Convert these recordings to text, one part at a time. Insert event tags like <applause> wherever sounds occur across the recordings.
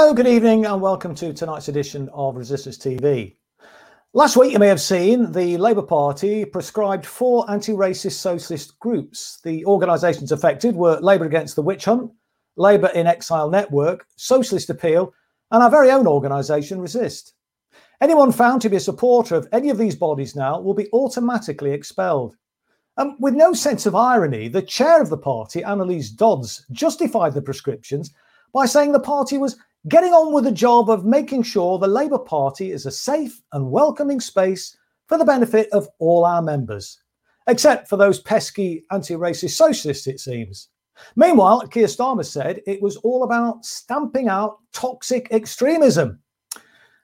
Hello, good evening, and welcome to tonight's edition of Resistance TV. Last week, you may have seen the Labour Party prescribed four anti racist socialist groups. The organisations affected were Labour Against the Witch Hunt, Labour in Exile Network, Socialist Appeal, and our very own organisation, Resist. Anyone found to be a supporter of any of these bodies now will be automatically expelled. And with no sense of irony, the chair of the party, Anneliese Dodds, justified the prescriptions by saying the party was getting on with the job of making sure the Labour Party is a safe and welcoming space for the benefit of all our members, except for those pesky anti racist socialists, it seems. Meanwhile, Keir Starmer said it was all about stamping out toxic extremism.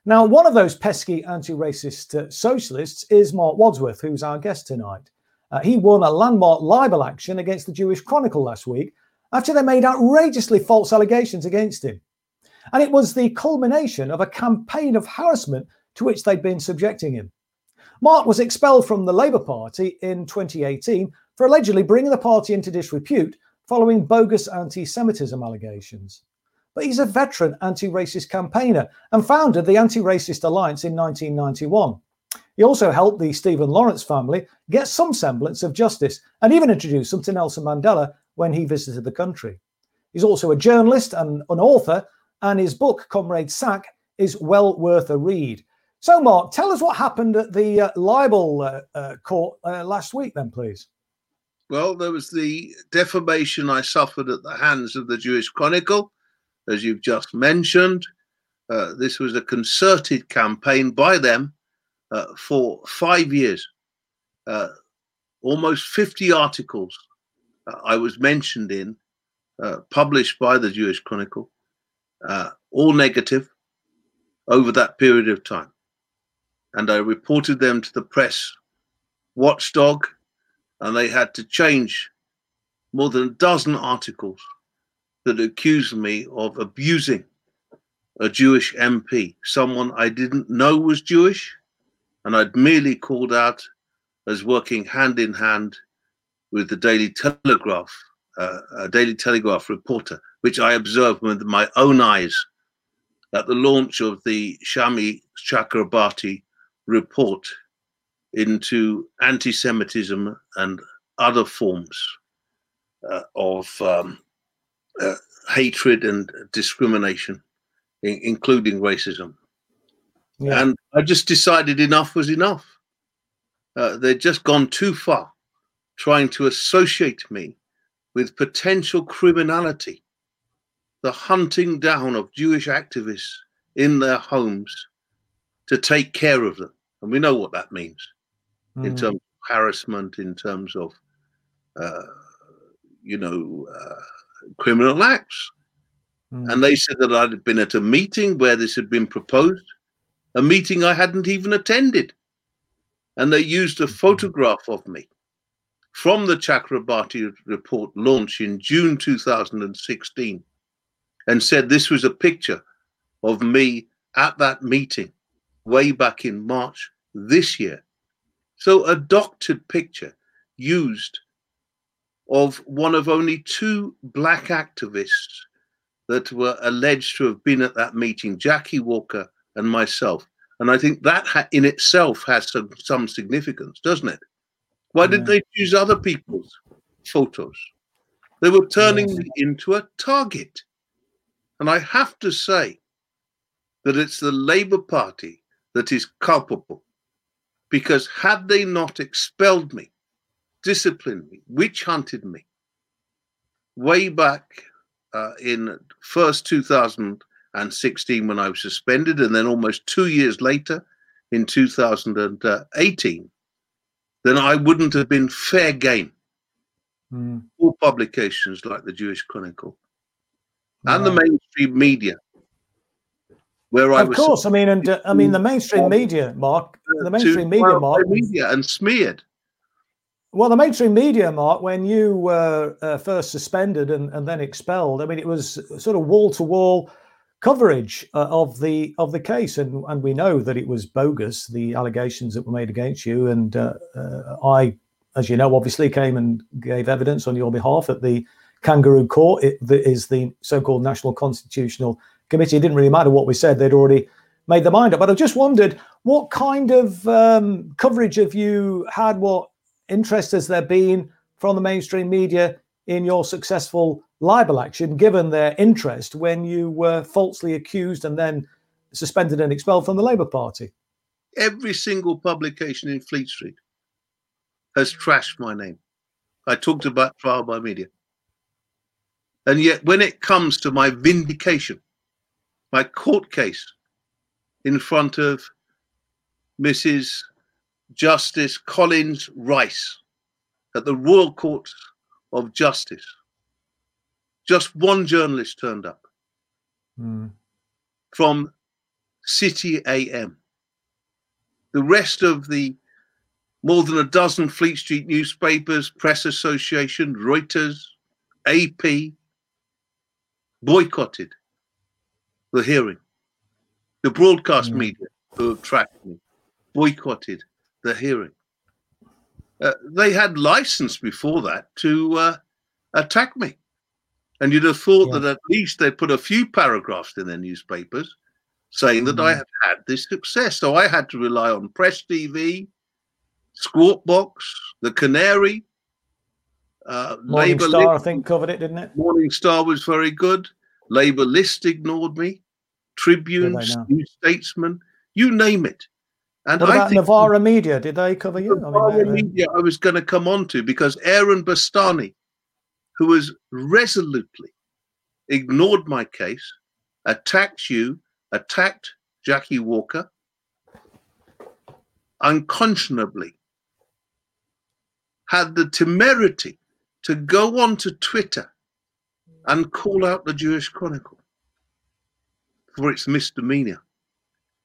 Now, one of those pesky anti racist uh, socialists is Marc Wadsworth, who's our guest tonight. Uh, he won a landmark libel action against the Jewish Chronicle last week after they made outrageously false allegations against him. And it was the culmination of a campaign of harassment to which they'd been subjecting him. Marc was expelled from the Labour Party in 2018 for allegedly bringing the party into disrepute following bogus anti Semitism allegations. But he's a veteran anti racist campaigner and founded the Anti Racist Alliance in 1991. He also helped the Stephen Lawrence family get some semblance of justice and even introduced them to Nelson Mandela when he visited the country. He's also a journalist and an author and his book, Comrade Sacked, is well worth a read. So, Marc, tell us what happened at the uh, libel uh, uh, court uh, last week, then, please. Well, there was the defamation I suffered at the hands of the Jewish Chronicle, as you've just mentioned. Uh, this was a concerted campaign by them uh, for five years. almost 50 articles I was mentioned in, published by the Jewish Chronicle uh, all negative over that period of time. And I reported them to the press watchdog, and they had to change more than a dozen articles that accused me of abusing a Jewish MP, someone I didn't know was Jewish, and I'd merely called out as working hand in hand with the Daily Telegraph, uh, a Daily Telegraph reporter which I observed with my own eyes at the launch of the Shami Chakrabarti report into anti Semitism and other forms uh, of um, uh, hatred and discrimination, in- including racism. Yeah. And I just decided enough was enough. Uh, they'd just gone too far trying to associate me with potential criminality the hunting down of Jewish activists in their homes to take care of them. And we know what that means mm. in terms of harassment, in terms of, uh, you know, uh, criminal acts. Mm. And they said that I'd been at a meeting where this had been proposed, a meeting I hadn't even attended. And they used a mm-hmm. photograph of me from the Chakrabarti report launch in June 2016 and said this was a picture of me at that meeting way back in March this year. So, a doctored picture used of one of only two black activists that were alleged to have been at that meeting, Jackie Walker and myself. And I think that ha- in itself has some, some significance, doesn't it? Why did they choose other people's photos? They were turning me into a target. And I have to say that it's the Labour Party that is culpable. Because had they not expelled me, disciplined me, witch hunted me, way back uh, in first 2016 when I was suspended, and then almost two years later in 2018, then I wouldn't have been fair game mm. for publications like the Jewish Chronicle and the mainstream media. Where I of was Of course, I mean, and uh, I mean the mainstream media, Marc, the mainstream media, Marc, media and smeared. Well, the mainstream media, Marc, when you were uh, first suspended and, and then expelled, I mean, it was sort of wall to wall coverage uh, of the of the case, and and we know that it was bogus, the allegations that were made against you, and uh, uh I, as you know, obviously came and gave evidence on your behalf at the kangaroo court. It is the so-called National Constitutional Committee. It didn't really matter what we said; they'd already made their mind up. But I just wondered what kind of um, coverage have you had? What interest has there been from the mainstream media in your successful libel action, given their interest when you were falsely accused and then suspended and expelled from the Labour Party? Every single publication in Fleet Street has trashed my name. I talked about trial by media. And yet, when it comes to my vindication, my court case in front of Mrs. Justice Collins Rice at the Royal Court of Justice, just one journalist turned up mm. from City AM. The rest of the more than a dozen Fleet Street newspapers, Press Association, Reuters, AP boycotted the hearing. The broadcast mm. media who have tracked me boycotted the hearing. Uh, they had license before that to uh, attack me. And you'd have thought yeah. that at least they'd put a few paragraphs in their newspapers saying that mm. I had had this success. So I had to rely on Press TV, Squawk Box, The Canary. Uh, Morning Labour Star, I think, covered it, didn't it? Morning Star was very good. Labour List ignored me. Tribune, New Statesman, you name it. And what about Novara Media? Did they cover you? Novara I mean, uh, Media, I was going to come on to because Aaron Bastani, who has resolutely ignored my case, attacked you, attacked Jackie Walker, unconscionably had the temerity to go onto Twitter and call out the Jewish Chronicle for its misdemeanor.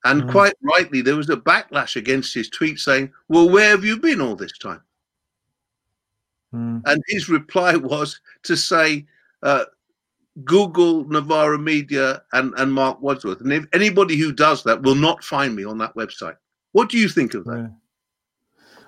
And mm. quite rightly, there was a backlash against his tweet saying, Well, where have you been all this time? Mm. And his reply <laughs> was to say, uh, Google Novara Media and, and Marc Wadsworth. And if anybody who does that will not find me on that website. What do you think of that? Yeah.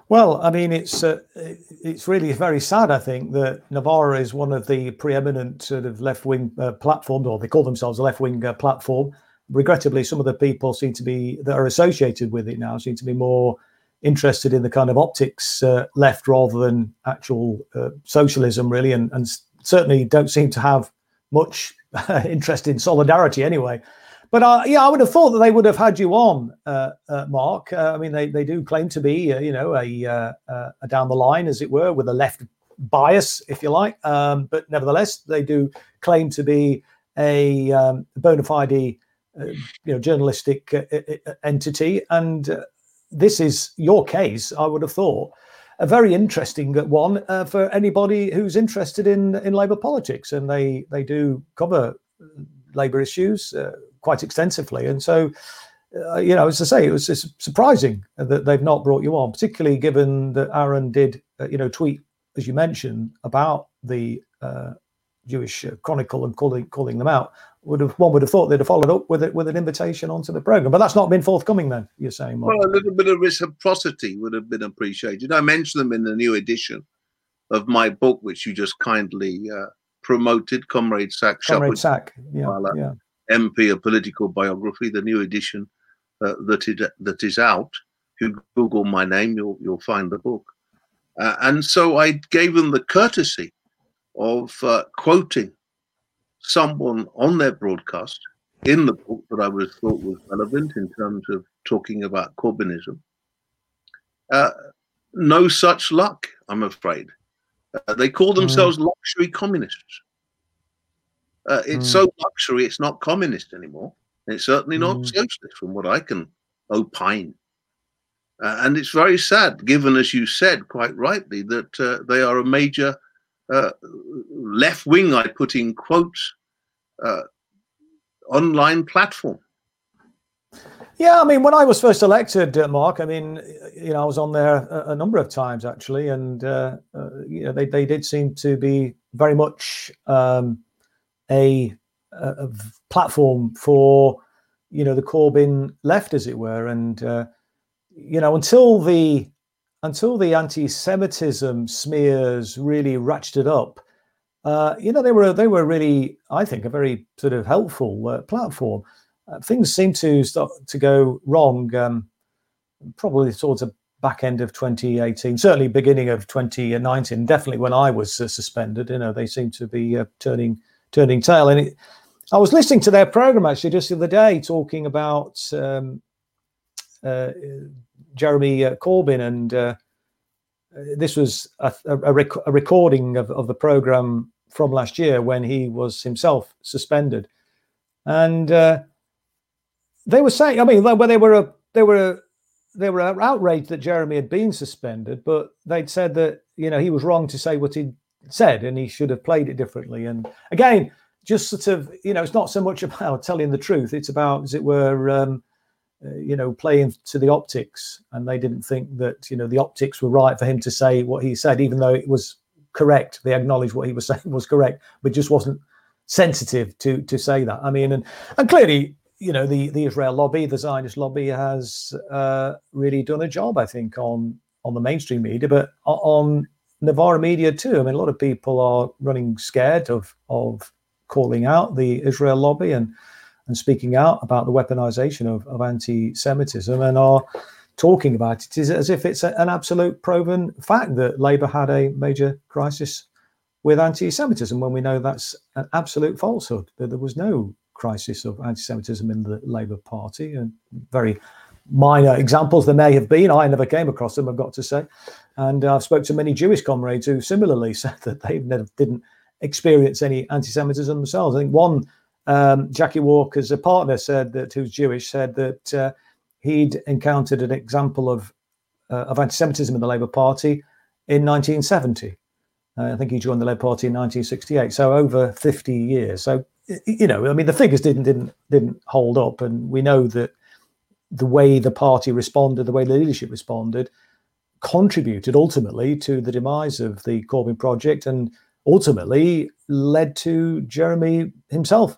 Well, I mean, it's uh, it's really very sad. I think that Novara is one of the preeminent sort of left wing uh, platforms, or they call themselves a left wing uh, platform. Regrettably, some of the people seem to be that are associated with it now seem to be more interested in the kind of optics uh, left rather than actual uh, socialism, really, and, and certainly don't seem to have much <laughs> interest in solidarity anyway. But uh, yeah, I would have thought that they would have had you on, uh, uh, Marc. Uh, I mean, they, they do claim to be, uh, you know, a, uh, a, down the line, as it were, with a left bias, if you like. Um, but nevertheless, they do claim to be a um, bona fide, Uh, you know, journalistic uh, uh, entity. And this is your case, I would have thought, a very interesting one for anybody who's interested in in Labour politics. And they they do cover Labour issues quite extensively. And so, uh, you know, as I say, it was surprising that they've not brought you on, particularly given that Aaron did, uh, you know, tweet, as you mentioned, about the uh, Jewish Chronicle and calling calling them out. Would have one would have thought they'd have followed up with it with an invitation onto the program, but that's not been forthcoming. Then you're saying, Marc. well, a little bit of reciprocity would have been appreciated. I mentioned them in the new edition of my book, which you just kindly uh, promoted, Comrade Sacked. Comrade Sacked, yeah, yeah. MP, a political biography, the new edition uh, that it, that is out. If you Google my name, you'll you'll find the book. Uh, and so I gave them the courtesy of uh, quoting someone on their broadcast in the book that I was thought was relevant in terms of talking about Corbynism. Uh, no such luck, I'm afraid. Uh, they call themselves mm. luxury communists. Uh, it's mm. so luxury, it's not communist anymore. It's certainly not mm. socialist, from what I can opine. Uh, and it's very sad, given, as you said quite rightly, that uh, they are a major uh, left wing, I put in quotes, uh, online platform. Yeah, I mean, when I was first elected, uh, Marc, I mean, you know, I was on there a, a number of times actually, and uh, uh, you know, they they did seem to be very much um, a, a platform for you know the Corbyn left, as it were, and uh, you know until the until the anti-Semitism smears really ratcheted up uh, you know, they were they were really, I think, a very sort of helpful uh, platform. Uh, things seem to start to go wrong, um, probably towards the back end of 2018, certainly beginning of 2019. Definitely when I was uh, suspended, you know, they seem to be uh, turning turning tail. And it, I was listening to their program actually just the other day, talking about um, uh, Jeremy Corbyn and. This was a, a, rec- a recording of, of the program from last year when he was himself suspended, and uh, they were saying, I mean, they were they were they were outraged that Jeremy had been suspended, but they'd said that you know he was wrong to say what he said and he should have played it differently. And again, just sort of you know, it's not so much <laughs> about telling the truth; it's about, as it were. Um, uh, you know, playing to the optics, and they didn't think that you know the optics were right for him to say what he said, even though it was correct. They acknowledged what he was <laughs> saying was correct, but just wasn't sensitive to to say that. I mean, and and clearly, you know, the the Israel lobby, the Zionist lobby, has uh, really done a job, I think, on on the mainstream media, but on Novara media too. I mean, a lot of people are running scared of of calling out the Israel lobby and and speaking out about the weaponization of, of anti-Semitism and are talking about it is as if it's an absolute proven fact that Labour had a major crisis with anti-Semitism when we know that's an absolute falsehood. That there was no crisis of anti-Semitism in the Labour Party, and very minor examples there may have been. I never came across them, I've got to say. And I've spoke to many Jewish comrades who similarly <laughs> said that they never didn't experience any anti-Semitism themselves. I think one um, Jackie Walker's a partner said that who's Jewish said that uh, he'd encountered an example of uh, of anti-Semitism in the Labour Party in 1970. Uh, I think he joined the Labour Party in 1968, so over 50 years. So you know, I mean, the figures didn't didn't didn't hold up, and we know that the way the party responded, the way the leadership responded, contributed ultimately to the demise of the Corbyn project, and ultimately led to Jeremy himself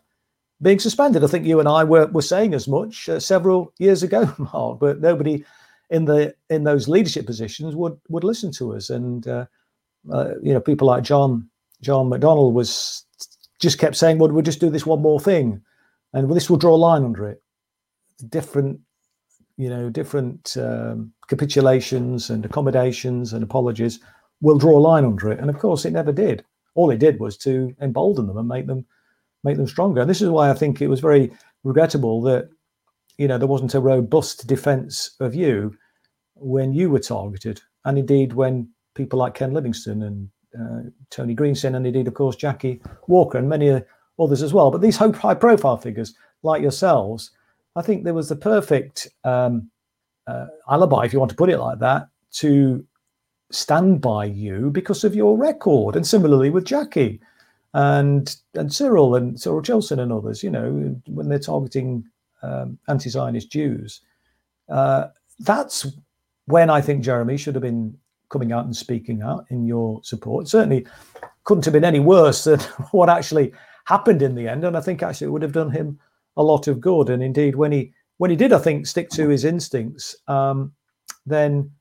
being suspended. I think you and I were, were saying as much uh, several years ago, <laughs> Marc, but nobody in the in those leadership positions would would listen to us. And uh, uh, you know, people like John John McDonnell was just kept saying, "Well, we'll just do this one more thing, and this will draw a line under it." Different, you know, different um, capitulations and accommodations and apologies will draw a line under it, and of course, it never did. All it did was to embolden them and make them make them stronger. And this is why I think it was very regrettable that you know there wasn't a robust defence of you when you were targeted, and indeed when people like Ken Livingstone and uh, Tony Greenstein, and indeed, of course, Jackie Walker and many others as well. But these high-profile figures like yourselves, I think there was the perfect um, uh, alibi, if you want to put it like that, to stand by you because of your record. And similarly with Jackie and and Cyril and Cyril Chilson and others, you know, when they're targeting um, anti-Zionist Jews, uh, that's when I think Jeremy should have been coming out and speaking out in your support. certainly couldn't have been any worse than <laughs> what actually happened in the end, and I think actually it would have done him a lot of good. And indeed, when he when he did, I think stick to his instincts, um, then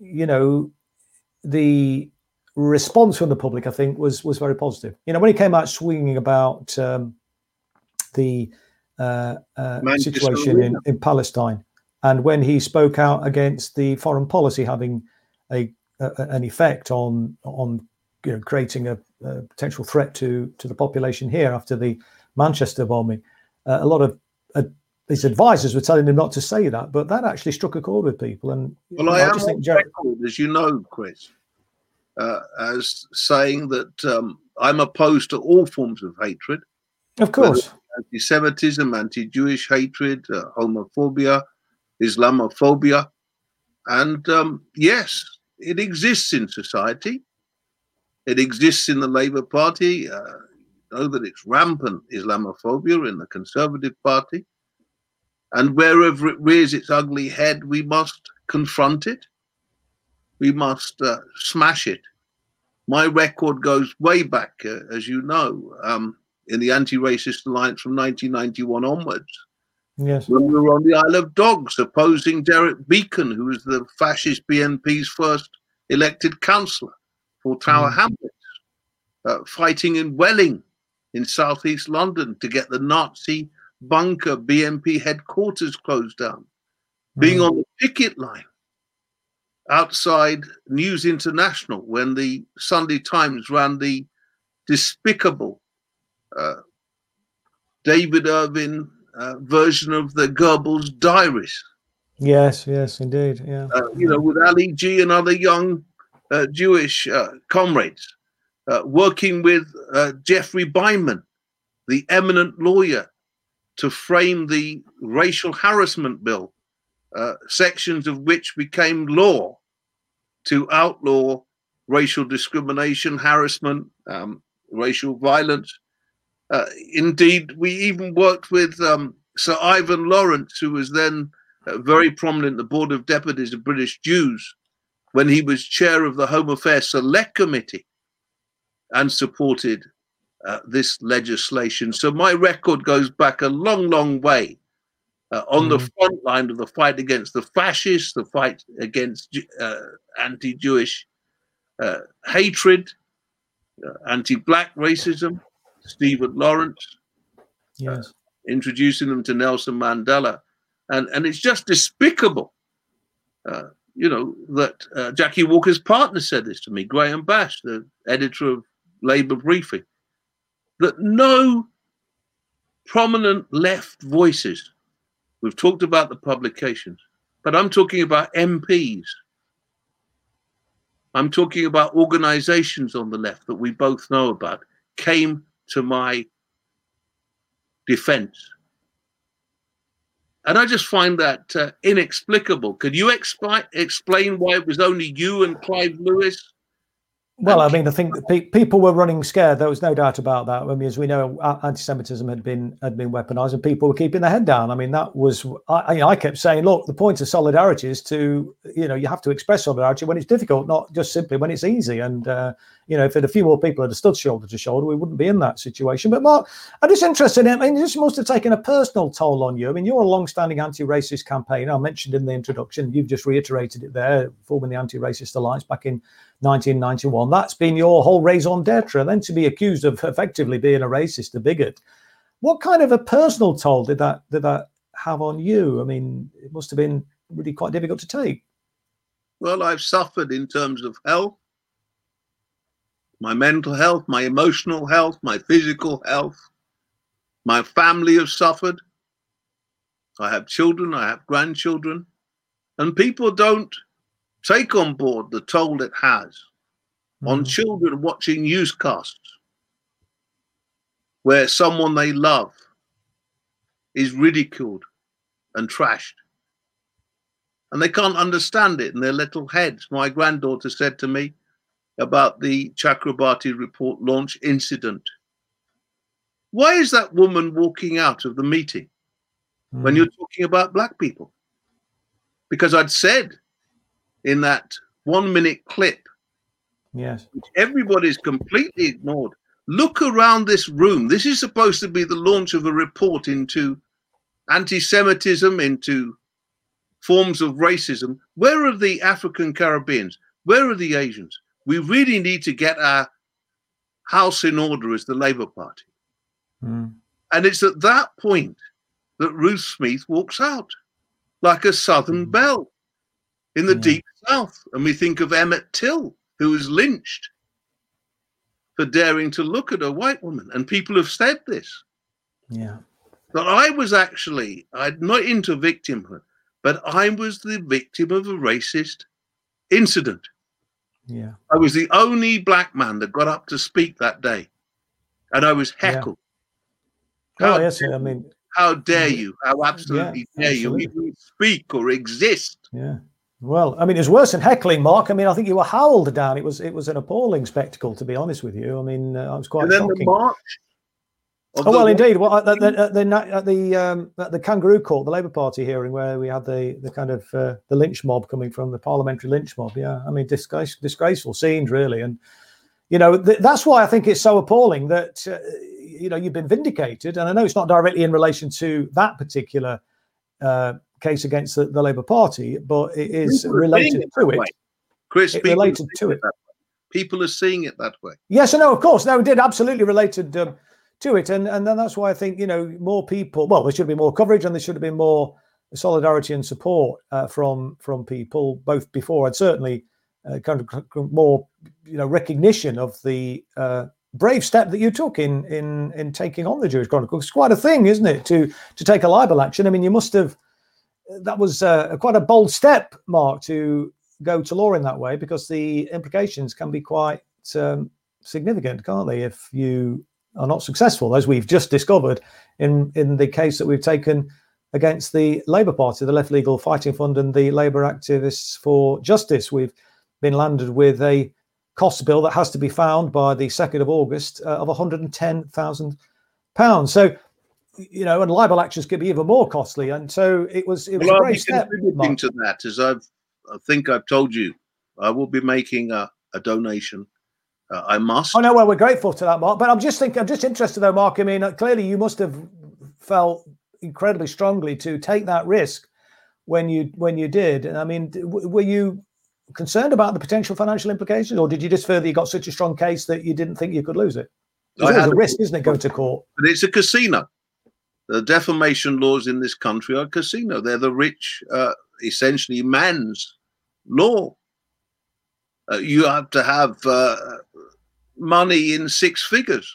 you know the response from the public, I think, was was very positive. You know, when he came out swinging about um, the uh, uh, situation in, in Palestine, and when he spoke out against the foreign policy having a, a an effect on on you know creating a, a, potential threat to to the population here after the Manchester bombing, uh, a lot of uh, his advisors were telling him not to say that, but that actually struck a chord with people. And well, I, I just think, Jared, as you know, Chris, uh, as saying that um, I'm opposed to all forms of hatred. Of course. Anti Semitism, anti Jewish hatred, uh, homophobia, Islamophobia. And um, yes, it exists in society. It exists in the Labour Party. Uh, know that it's rampant Islamophobia in the Conservative Party. And wherever it rears its ugly head, we must confront it we must uh, smash it. My record goes way back, uh, as you know, um, in the Anti-Racist Alliance from 1991 onwards. Yes. When we were on the Isle of Dogs opposing Derek Beackon, who was the fascist BNP's first elected councillor for Tower mm. Hamlets. uh, fighting in Welling in southeast London to get the Nazi bunker BNP headquarters closed down, mm. being on the picket line outside News International when the Sunday Times ran the despicable uh, David Irving uh, version of the Goebbels diaries. Yes, yes, indeed. Yeah. Uh, you know, with Ali G and other young uh, Jewish uh, comrades uh, working with Geoffrey Bindman, the eminent lawyer, to frame the racial harassment bill, sections of which became law to outlaw racial discrimination, harassment, um, racial violence. Uh, indeed, we even worked with um, Sir Ivan Lawrence, who was then uh, very prominent in the Board of Deputies of British Jews when he was chair of the Home Affairs Select Committee and supported uh, this legislation. So my record goes back a long, long way uh, on mm. the front line of the fight against the fascists, the fight against uh, anti Jewish uh, hatred, uh, anti black racism, Stephen Lawrence, uh, yes. introducing them to Nelson Mandela. And, and it's just despicable, uh, you know, that Jackie Walker's partner said this to me, Graham Bash, the editor of Labour Briefing, that no prominent left voices We've talked about the publications, but I'm talking about MPs. I'm talking about organizations on the left that we both know about came to my defense. And I just find that uh, inexplicable. Could you explain why it was only you and Clive Lewis well, I mean, I think people were running scared. There was no doubt about that. I mean, as we know, anti-Semitism had been had been weaponized, and people were keeping their head down. I mean, that was I, I kept saying, look, the point of solidarity is to you know you have to express solidarity when it's difficult, not just simply when it's easy. And uh, you know, if a few more people had stood shoulder to shoulder, we wouldn't be in that situation. But Marc, I'm just interested in. I mean, this must have taken a personal toll on you. I mean, you're a long-standing anti-racist campaigner. I mentioned in the introduction. You've just reiterated it there, forming the Anti-Racist Alliance back in 1991. That's been your whole raison d'etre. Then to be accused of effectively being a racist, a bigot, what kind of a personal toll did that did that have on you? I mean, it must have been really quite difficult to take. Well, I've suffered in terms of health, my mental health, my emotional health, my physical health. My family have suffered. I have children, I have grandchildren, and people don't take on board the toll it has mm. on children watching newscasts where someone they love is ridiculed and trashed. And they can't understand it in their little heads. My granddaughter said to me about the Chakrabarti report launch incident. Why is that woman walking out of the meeting mm. when you're talking about black people? Because I'd said in that one minute clip. Yes. Everybody's completely ignored. Look around this room. This is supposed to be the launch of a report into anti Semitism, into forms of racism. Where are the African Caribbeans? Where are the Asians? We really need to get our house in order as the Labour Party. Mm. And it's at that point that Ruth Smeeth walks out like a Southern mm. belle in the yeah. deep south. And we think of Emmett Till, who was lynched for daring to look at a white woman. And people have said this. Yeah. That I was actually, I'm not into victimhood, but I was the victim of a racist incident. Yeah. I was the only black man that got up to speak that day. And I was heckled. Yeah. oh, yes. I mean, how dare you? How absolutely yeah, dare absolutely. you even speak or exist? Yeah. Well, I mean, it was worse than heckling, Marc. I mean, I think you were howled down. It was it was an appalling spectacle, to be honest with you. I mean, uh, I was quite. And then shocking. the march. Oh well, indeed. Well, at the at the at the, um, at the Kangaroo Court, the Labour Party hearing, where we had the the kind of uh, the lynch mob coming from the parliamentary lynch mob. Yeah, I mean, disgrace, disgraceful scenes, really. And you know, th- that's why I think it's so appalling that uh, you know you've been vindicated. And I know it's not directly in relation to that particular uh, case against the, the Labour Party, but it is related to it. Chris, it related to it. People are seeing it that way. Yes, and no, of course. No, it did absolutely related um, to it, and and then that's why I think you know more people. Well, there should be more coverage, and there should have been more solidarity and support uh, from from people both before and certainly uh, kind of more you know recognition of the uh, brave step that you took in in in taking on the Jewish Chronicle. It's quite a thing, isn't it, to to take a libel action? I mean, you must have that was uh, quite a bold step, Marc, to go to law in that way because the implications can be quite um, significant, can't they? If you are not successful, as we've just discovered in in the case that we've taken against the Labour Party, the Left Legal Fighting Fund, and the Labour Activists for Justice, we've been landed with a cost bill that has to be found by the 2nd of August uh, of £110,000. So, you know, and libel actions could be even more costly. And so it was, it was well, a great step. contributing to that, as I've, I think I've told you, I will be making a, a donation. Uh, I must. Oh know. well, we're grateful to that, Marc. But I'm just thinking, I'm just interested though, Marc. I mean, uh, clearly you must have felt incredibly strongly to take that risk when you when you did. And I mean, were you concerned about the potential financial implications, or did you just feel that you got such a strong case that you didn't think you could lose it? It's always a risk, isn't it, going to court? But it's a casino. The defamation laws in this country are casino. They're the rich, uh, essentially man's law. Uh, you have to have uh, money in six figures,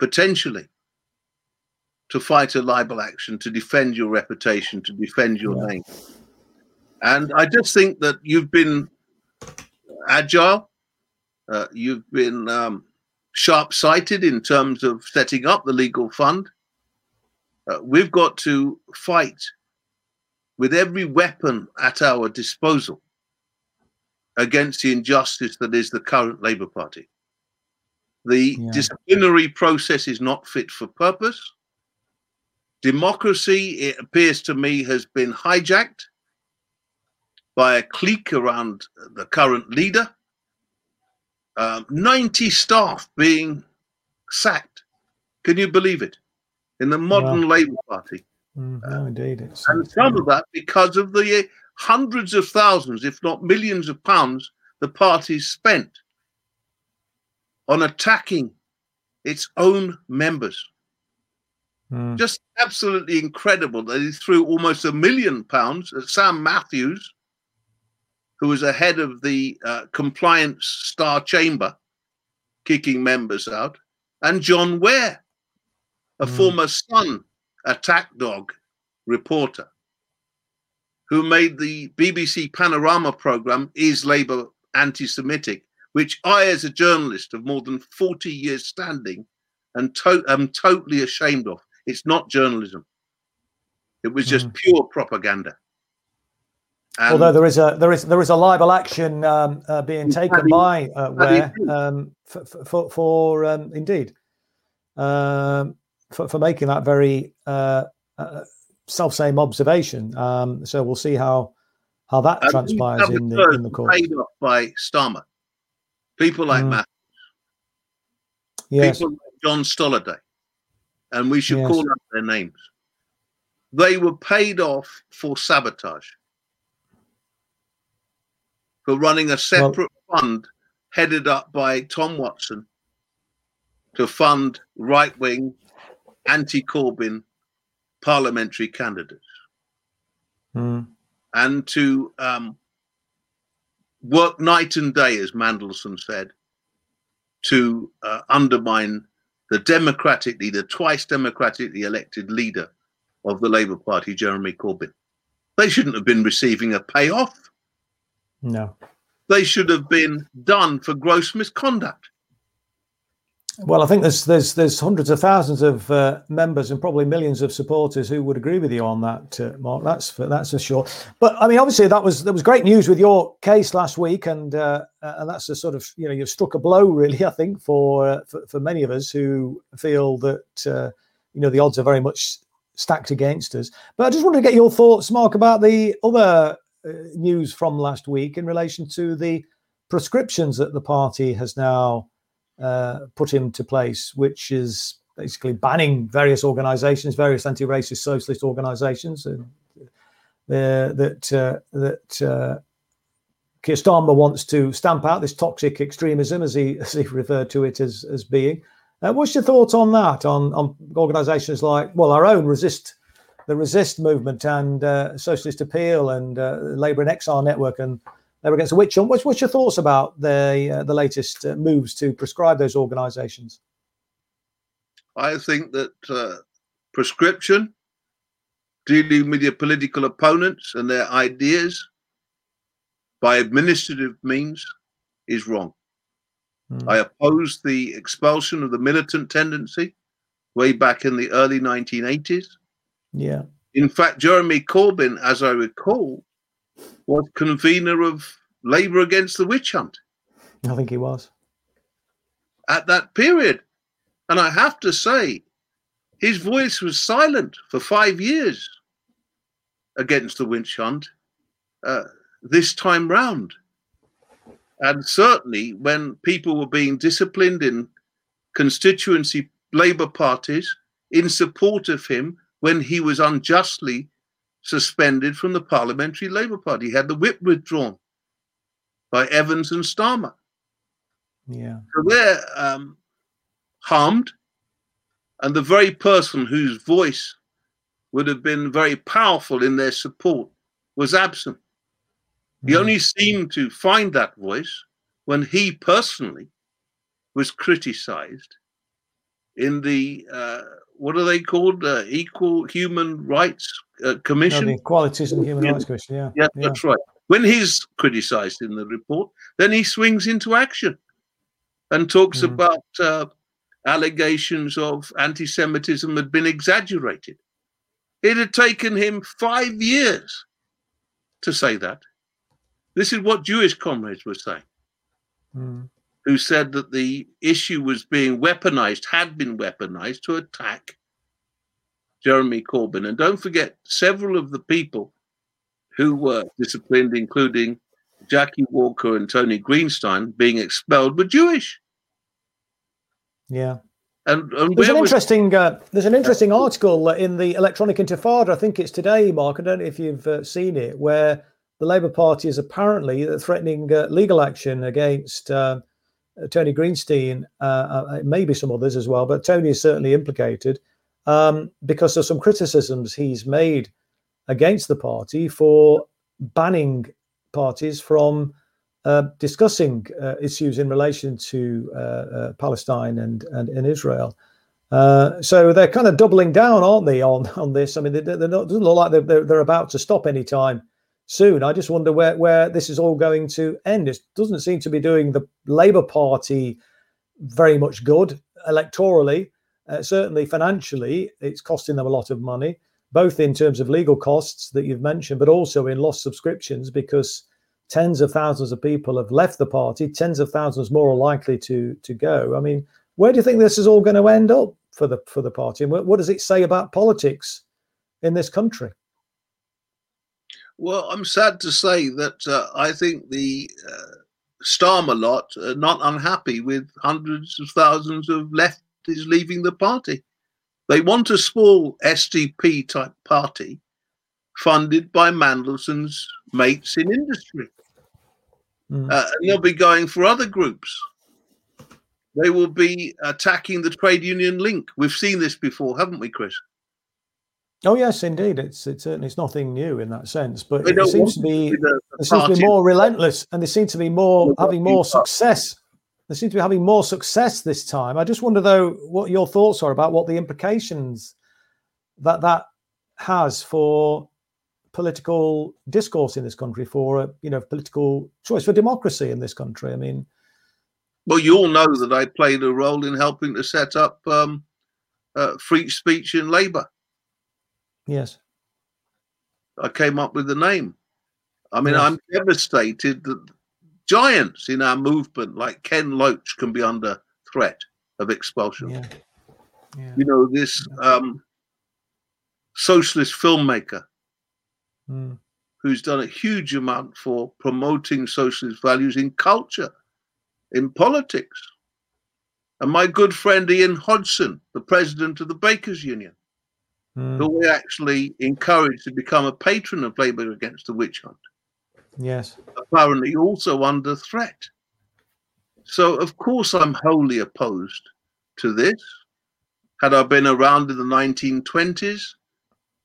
potentially, to fight a libel action, to defend your reputation, to defend your yeah. name. And I just think that you've been agile, uh, you've been um, sharp sighted in terms of setting up the legal fund. Uh, we've got to fight with every weapon at our disposal against the injustice that is the current Labour Party. The yeah. disciplinary process is not fit for purpose. Democracy, it appears to me, has been hijacked by a clique around the current leader. Um, 90 staff being sacked. Can you believe it? In the modern Labour Party. Mm, no, indeed. It's, and some of that because of the hundreds of thousands, if not millions of pounds, the party spent on attacking its own members. Mm. Just absolutely incredible that he threw almost a million pounds at Sam Matthews, who was ahead of the uh, compliance star chamber, kicking members out, and John Ware, a mm. former Sun attack dog reporter who made the BBC Panorama program Is Labour Anti Semitic, which I, as a journalist of more than 40 years standing, and to- am totally ashamed of. It's not journalism, it was just mm. pure propaganda. And Although there is a there is there is a libel action um, uh, being taken by uh, Ware um, for for, for um, indeed um, for, for making that very uh, uh self same observation. Um, so we'll see how how that and transpires in the in the court. Paid off by Starmer, people like mm. Matt, yes. people like John Stolliday, and we should yes. call out their names. They were paid off for sabotage for running a separate well, fund headed up by Tom Watson to fund right wing, anti Corbyn parliamentary candidates mm. and to um, work night and day, as Mandelson said, to uh, undermine the democratically, the twice democratically elected leader of the Labour Party, Jeremy Corbyn. They shouldn't have been receiving a payoff. No. They should have been done for gross misconduct. Well, I think there's there's there's hundreds of thousands of uh, members and probably millions of supporters who would agree with you on that, uh, Marc. That's for, that's for sure. But I mean, obviously, that was that was great news with your case last week, and uh, and that's a sort of you know you've struck a blow, really. I think for uh, for, for many of us who feel that uh, you know the odds are very much stacked against us. But I just wanted to get your thoughts, Mark, about the other uh, news from last week in relation to the prescriptions that the party has now uh, put into place, which is basically banning various organisations, various anti-racist socialist organisations, uh, that uh, that Keir Starmer wants to stamp out this toxic extremism, as he <laughs> as he referred to it as as being. Uh, what's your thoughts on that? On on organisations like well, our own resist, the resist movement and uh, Socialist Appeal and uh, Labour and Exile Network and Labour Against the Witch Hunt. What's, what's your thoughts about the uh, the latest uh, moves to prescribe those organisations? I think that uh, prescription, dealing with your political opponents and their ideas by administrative means, is wrong. Mm. I oppose the expulsion of the militant tendency way back in the early 1980s. Yeah. In fact, Jeremy Corbyn, as I recall, was convener of Labour Against the Witch Hunt. I think he was. At that period. And I have to say, his voice was silent for five years against the witch hunt uh, this time round. And certainly when people were being disciplined in constituency Labour parties in support of him when he was unjustly suspended from the Parliamentary Labour Party. He had the whip withdrawn by Evans and Starmer. Yeah. So they're um, harmed. And the very person whose voice would have been very powerful in their support was absent. He hmm. only seemed to find that voice when he personally was criticized in the uh, what are they called? Uh, Equal Human Rights uh, Commission. No, Equalities and Human Rights Commission. Yeah. yeah, yeah, that's right. When he's criticized in the report, then he swings into action and talks mm. about uh, allegations of anti Semitism had been exaggerated. It had taken him five years to say that. This is what Jewish comrades were saying, mm. Who said that the issue was being weaponized, had been weaponized to attack Jeremy Corbyn. And don't forget, several of the people who were disciplined, including Jackie Walker and Tony Greenstein, being expelled, were Jewish. Yeah. And, and there's an was... interesting uh, there's an interesting article in the Electronic Intifada. I think it's today, Marc. I don't know if you've uh, seen it, where the Labour Party is apparently threatening uh, legal action against uh, Tony Greenstein, uh, uh, maybe some others as well, but Tony is certainly implicated um, because of some criticisms he's made against the party for banning parties from uh, discussing uh, issues in relation to uh, uh Palestine and, and, and Israel. Uh, so they're kind of doubling down, aren't they, on, on this? I mean, not, doesn't look like they're, they're about to stop anytime soon. I just wonder where, where this is all going to end. It doesn't seem to be doing the Labour Party very much good electorally. Uh, certainly financially, it's costing them a lot of money, both in terms of legal costs that you've mentioned, but also in lost subscriptions because tens of thousands of people have left the party, tens of thousands more are likely to to go. I mean, where do you think this is all going to end up for the for the party, and what, what does it say about politics in this country? Well, I'm sad to say that uh, I think the uh, Starmer lot are not unhappy with hundreds of thousands of lefties leaving the party. They want a small SDP type party funded by Mandelson's mates in industry. Mm. Uh, and they'll be going for other groups. They will be attacking the trade union link. We've seen this before, haven't we, Chris? Oh yes, indeed. It's it's certainly it's nothing new in that sense, but it seems to be, the, seems to be more relentless, and they seem to be more having more success. They seem to be having more success this time. I just wonder though what your thoughts are about what the implications that that has for political discourse in this country, for a you know political choice, for democracy in this country. I mean, well, you all know that I played a role in helping to set up um, uh, free speech in Labour. Yes, I came up with the name. I mean, yes. I'm devastated that giants in our movement, like Ken Loach, can be under threat of expulsion. Yeah. Yeah. You know, this um, socialist filmmaker mm. who's done a huge amount for promoting socialist values in culture, in politics. And my good friend Ian Hodson, the president of the Bakers Union, mm. who we actually encouraged to become a patron of Labour Against the Witch Hunt. Yes. Apparently also under threat. So, of course, I'm wholly opposed to this. Had I been around in the 1920s,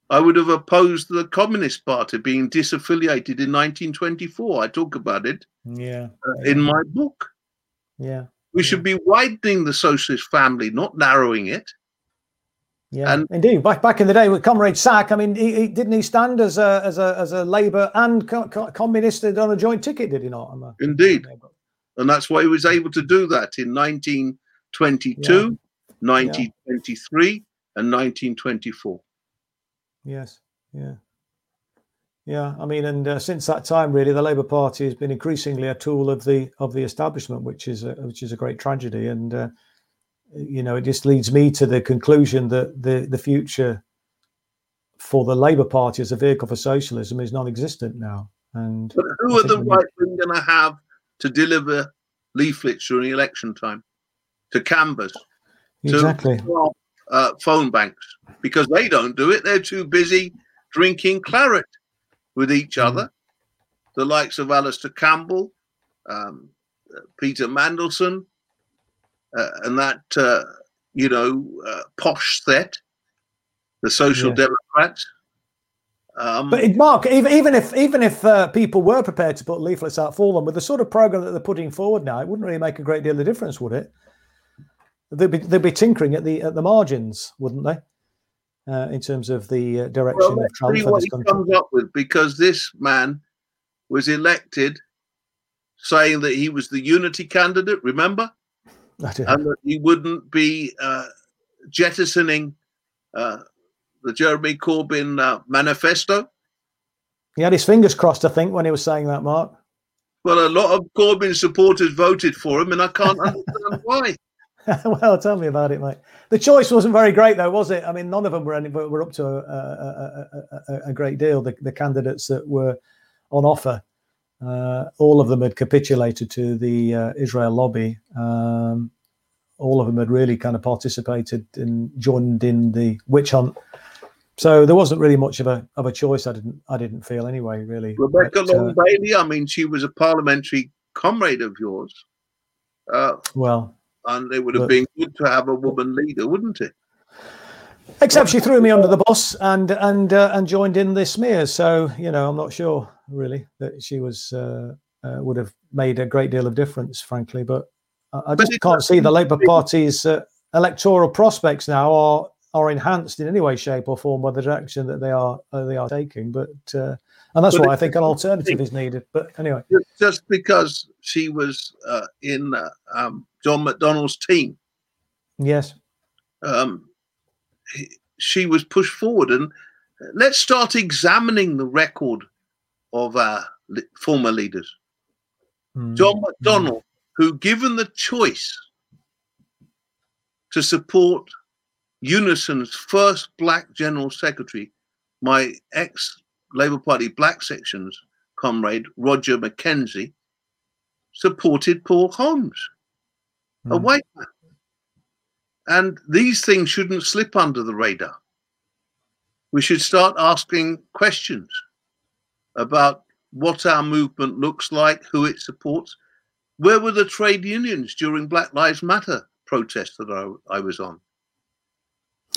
I would have opposed the Communist Party being disaffiliated in 1924. I talk about it yeah, uh, yeah. in my book. Yeah. We should be widening the socialist family, not narrowing it. Yeah, and, indeed. Back back in the day with Comrade Sack, I mean, he, he, didn't he stand as a as a as a Labour and co- co- communist on a joint ticket? Did he not? A, indeed, and that's why he was able to do that in 1922, yeah. 1923, yeah. and 1924. Yes. Yeah. Yeah, I mean, and uh, since that time, really, the Labour Party has been increasingly a tool of the of the establishment, which is a, which is a great tragedy. And uh, you know, it just leads me to the conclusion that the the future for the Labour Party as a vehicle for socialism is non-existent now. And but who are the right wing going to have to deliver leaflets during election time to canvass, exactly, to uh, phone banks? Because they don't do it; they're too busy drinking claret with each mm. other. The likes of Alastair Campbell, um, Peter Mandelson, uh, and that uh, you know uh, posh set, the Social yeah. Democrats. Um, but Marc, even even if even if uh, people were prepared to put leaflets out for them with the sort of program that they're putting forward now, it wouldn't really make a great deal of difference, would it? They'd be they'd be tinkering at the at the margins, wouldn't they? Uh, in terms of the uh, direction well, of Trump for this country. comes up with because this man was elected saying that he was the unity candidate. Remember, and that he wouldn't be uh, jettisoning uh, the Jeremy Corbyn uh, manifesto. He had his fingers crossed, I think, when he was saying that, Marc. Well, a lot of Corbyn supporters voted for him, and I can't understand <laughs> why. well, tell me about it, mate. The choice wasn't very great, though, was it? I mean, none of them were any, were up to a, a, a, a great deal. The, the, candidates that were on offer, all of them had capitulated to the uh, Israel lobby. Um, all of them had really kind of participated and joined in the witch hunt. So there wasn't really much of a of a choice. I didn't I didn't feel anyway. Really, Rebecca but, Long uh, Bailey. I mean, she was a parliamentary comrade of yours. Uh, well, and it would have but, been good to have a woman leader, wouldn't it? Except she threw me under the bus and and uh, and joined in the smears. So you know, I'm not sure really that she was uh, uh, would have made a great deal of difference, frankly. But I just but can't see the Labour Party's uh, electoral prospects now are are enhanced in any way, shape, or form by the direction that they are uh, they are taking. But uh, and that's but why I think an alternative is needed. But anyway, just because she was uh, in uh, um, John McDonnell's team, yes, um, she was pushed forward, and let's start examining the record of our former leaders. Mm. John McDonnell, who, given the choice to support Unison's first black general secretary, my ex Labour Party black sections comrade Roger McKenzie, supported Paul Holmes, mm. a hmm. white man. And these things shouldn't slip under the radar. We should start asking questions about what our movement looks like, who it supports. Where were the trade unions during Black Lives Matter protests that I, I was on?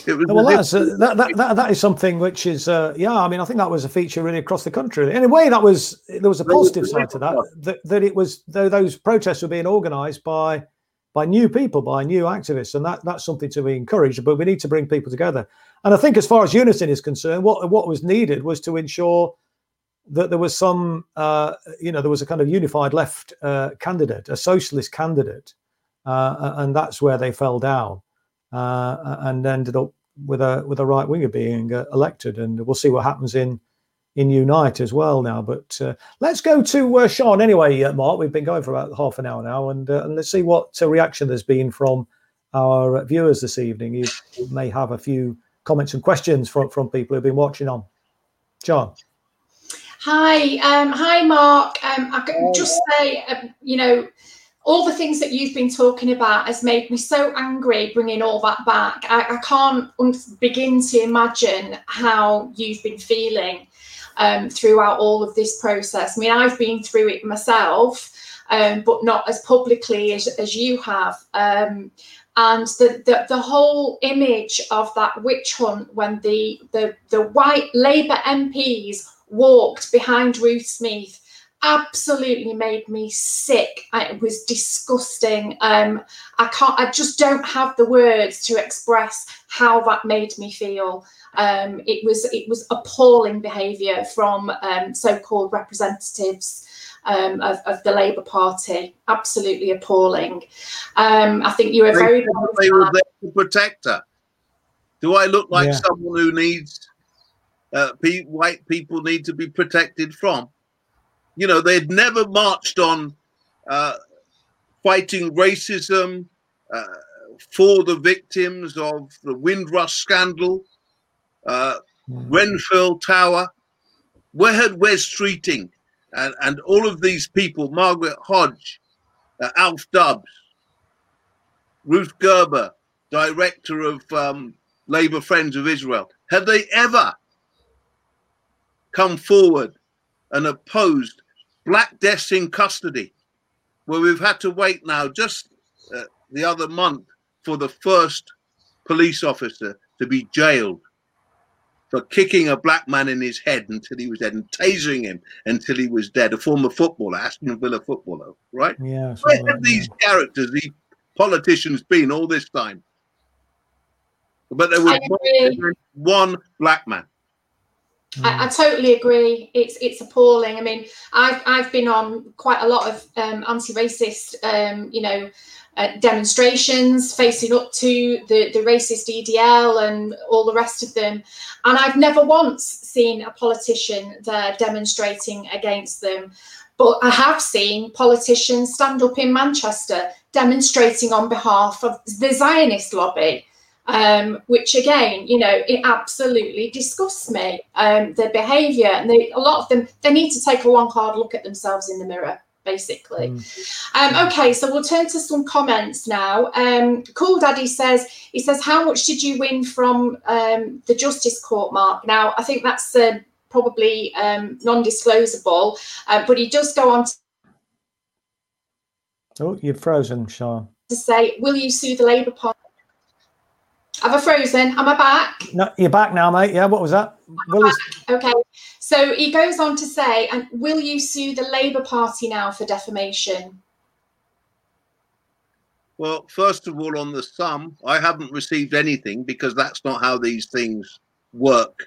well, that's, uh, that, that, that, that is something which is, uh, yeah, I mean, I think that was a feature really across the country. In a way, that was, there was a positive side to that, that, that it was, those protests were being organized by, by new people, by new activists. And that, that's something to be encouraged, but we need to bring people together. And I think as far as Unison is concerned, what, what was needed was to ensure that there was some, uh, you know, there was a kind of unified left uh, candidate, a socialist candidate. Uh, and that's where they fell down uh, and ended up with a with a right winger being uh, elected, and we'll see what happens in in Unite as well now. But uh, let's go to uh, Sean anyway, uh, Marc. We've been going for about half an hour now, and, uh, and let's see what reaction there's been from our viewers this evening. You may have a few comments and questions from from people who've been watching on. John. Hi, um, hi, Marc. Um, I can just say, um, you know, all the things that you've been talking about has made me so angry bringing all that back. I, I can't begin to imagine how you've been feeling um, throughout all of this process. I mean, I've been through it myself, um, but not as publicly as, as you have. Um, and the, the, the whole image of that witch hunt when the the, the white Labour MPs walked behind Ruth Smeeth absolutely made me sick. It was disgusting. Um, I can't. I just don't have the words to express how that made me feel. Um, it was it was appalling behaviour from um, so-called representatives. Um, of, of, the Labour Party, absolutely appalling. Um, I think you were very. They were there to protect her. Do I look like yeah. someone who needs uh, pe- white people need to be protected from? You know, they'd never marched on uh, fighting racism uh, for the victims of the Windrush scandal, uh, mm. Tower. Where had Wes Streeting and, and all of these people, Margaret Hodge, uh, Alf Dubs, Ruth Gerber, director of um, Labour Friends of Israel, have they ever come forward and opposed Black deaths in custody, where we've had to wait now just uh, the other month for the first police officer to be jailed for kicking a black man in his head until he was dead and tasering him until he was dead. A former footballer, Aston Villa footballer, right? Yeah. Where have yeah. these characters, these politicians, been all this time? But there was one, one black man. I, I, totally agree. It's it's appalling. I mean, I've I've been on quite a lot of um, anti-racist, um, you know, uh, demonstrations facing up to the the racist EDL and all the rest of them, and I've never once seen a politician there demonstrating against them. But I have seen politicians stand up in Manchester demonstrating on behalf of the Zionist lobby um, which again, you know, it absolutely disgusts me. Um, their behaviour, and they, a lot of them, they need to take a long, hard look at themselves in the mirror. Basically, mm. um, okay. So we'll turn to some comments now. Um, cool Daddy says he says, "How much did you win from um, the Justice Court, Marc?" Now, I think that's uh, probably um, non-disclosable, uh, but he does go on. To- oh, you're frozen, Sean. To say, will you sue the Labour Party? I have I frozen? Am I back? No, you're back now, mate. Yeah, what was that? Okay. So he goes on to say, and will you sue the Labour Party now for defamation? Well, first of all, on the sum, I haven't received anything because that's not how these things work.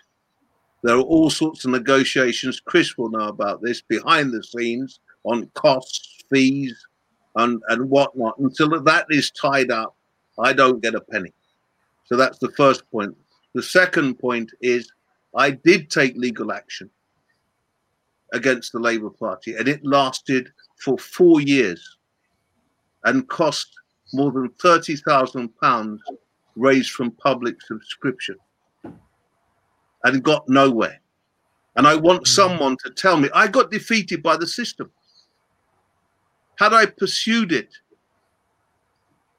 There are all sorts of negotiations. Chris will know about this behind the scenes on costs, fees, and, and whatnot. Until that is tied up, I don't get a penny. So that's the first point. The second point is I did take legal action against the Labour Party, and it lasted for four years and cost more than £30,000 raised from public subscription and got nowhere. And I want hmm. someone to tell me I got defeated by the system. Had I pursued it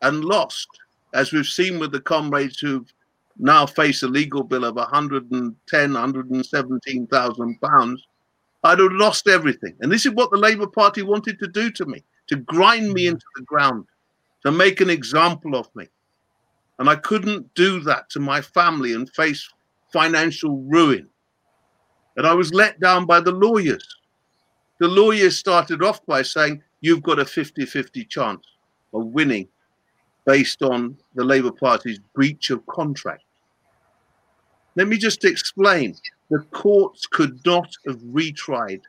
and lost, as we've seen with the comrades who've now face a legal bill of 110, 117,000 pounds, I'd have lost everything. And this is what the Labour Party wanted to do to me, to grind me mm. into the ground, to make an example of me. And I couldn't do that to my family and face financial ruin. And I was let down by the lawyers. The lawyers started off by saying, You've got a 50 50 chance of winning based on the Labour Party's breach of contract. Let me just explain. The courts could not have retried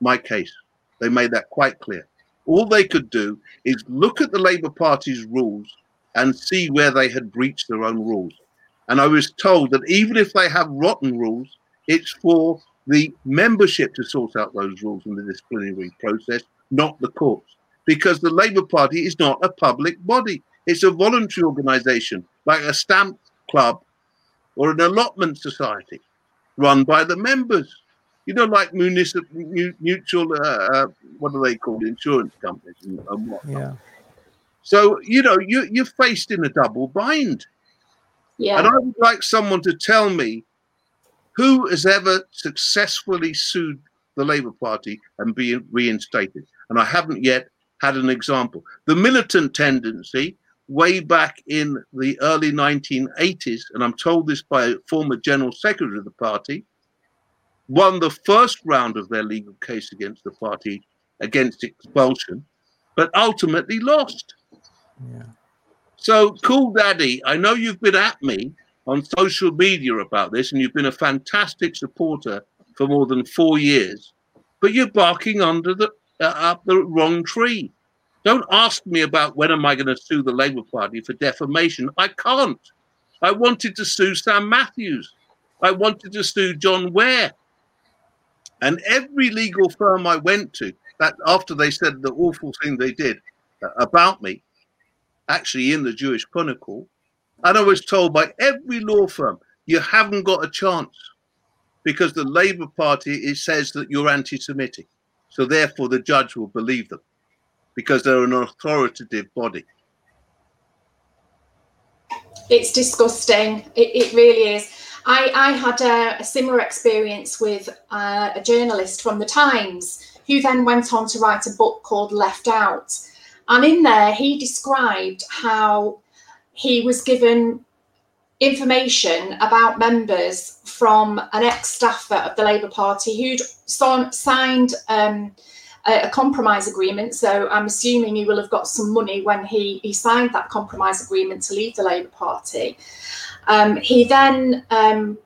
my case. They made that quite clear. All they could do is look at the Labour Party's rules and see where they had breached their own rules. And I was told that even if they have rotten rules, it's for the membership to sort out those rules in the disciplinary process, not the courts. Because the Labour Party is not a public body. It's a voluntary organization, like a stamp club or an allotment society run by the members. You know, like municipal, mutual, uh, uh, what are they called, insurance companies and, and whatnot. Yeah. So you know, you you're faced in a double bind. Yeah. And I would like someone to tell me who has ever successfully sued the Labour Party and been reinstated. And I haven't yet had an example. The militant tendency, way back in the early 1980s, and I'm told this by a former general secretary of the party, won the first round of their legal case against the party against expulsion, but ultimately lost. Yeah. So, Cool Daddy, I know you've been at me on social media about this, and you've been a fantastic supporter for more than four years, but you're barking under the uh, up the wrong tree. Don't ask me about when am I going to sue the Labour Party for defamation. I can't. I wanted to sue Sam Matthews. I wanted to sue John Ware. And every legal firm I went to, that after they said the awful thing they did uh, about me, actually in the Jewish Chronicle, and I was told by every law firm, you haven't got a chance because the Labour Party it says that you're anti-Semitic. So therefore, the judge will believe them because they're an authoritative body. It's disgusting. It, it really is. I, I had a, a similar experience with uh, a journalist from the Times who then went on to write a book called Left Out. And in there, he described how he was given information about members from an ex staffer of the Labour Party who'd signed um, a, a, compromise agreement. So I'm assuming he will have got some money when he, he signed that compromise agreement to leave the Labour Party. Um, he then um,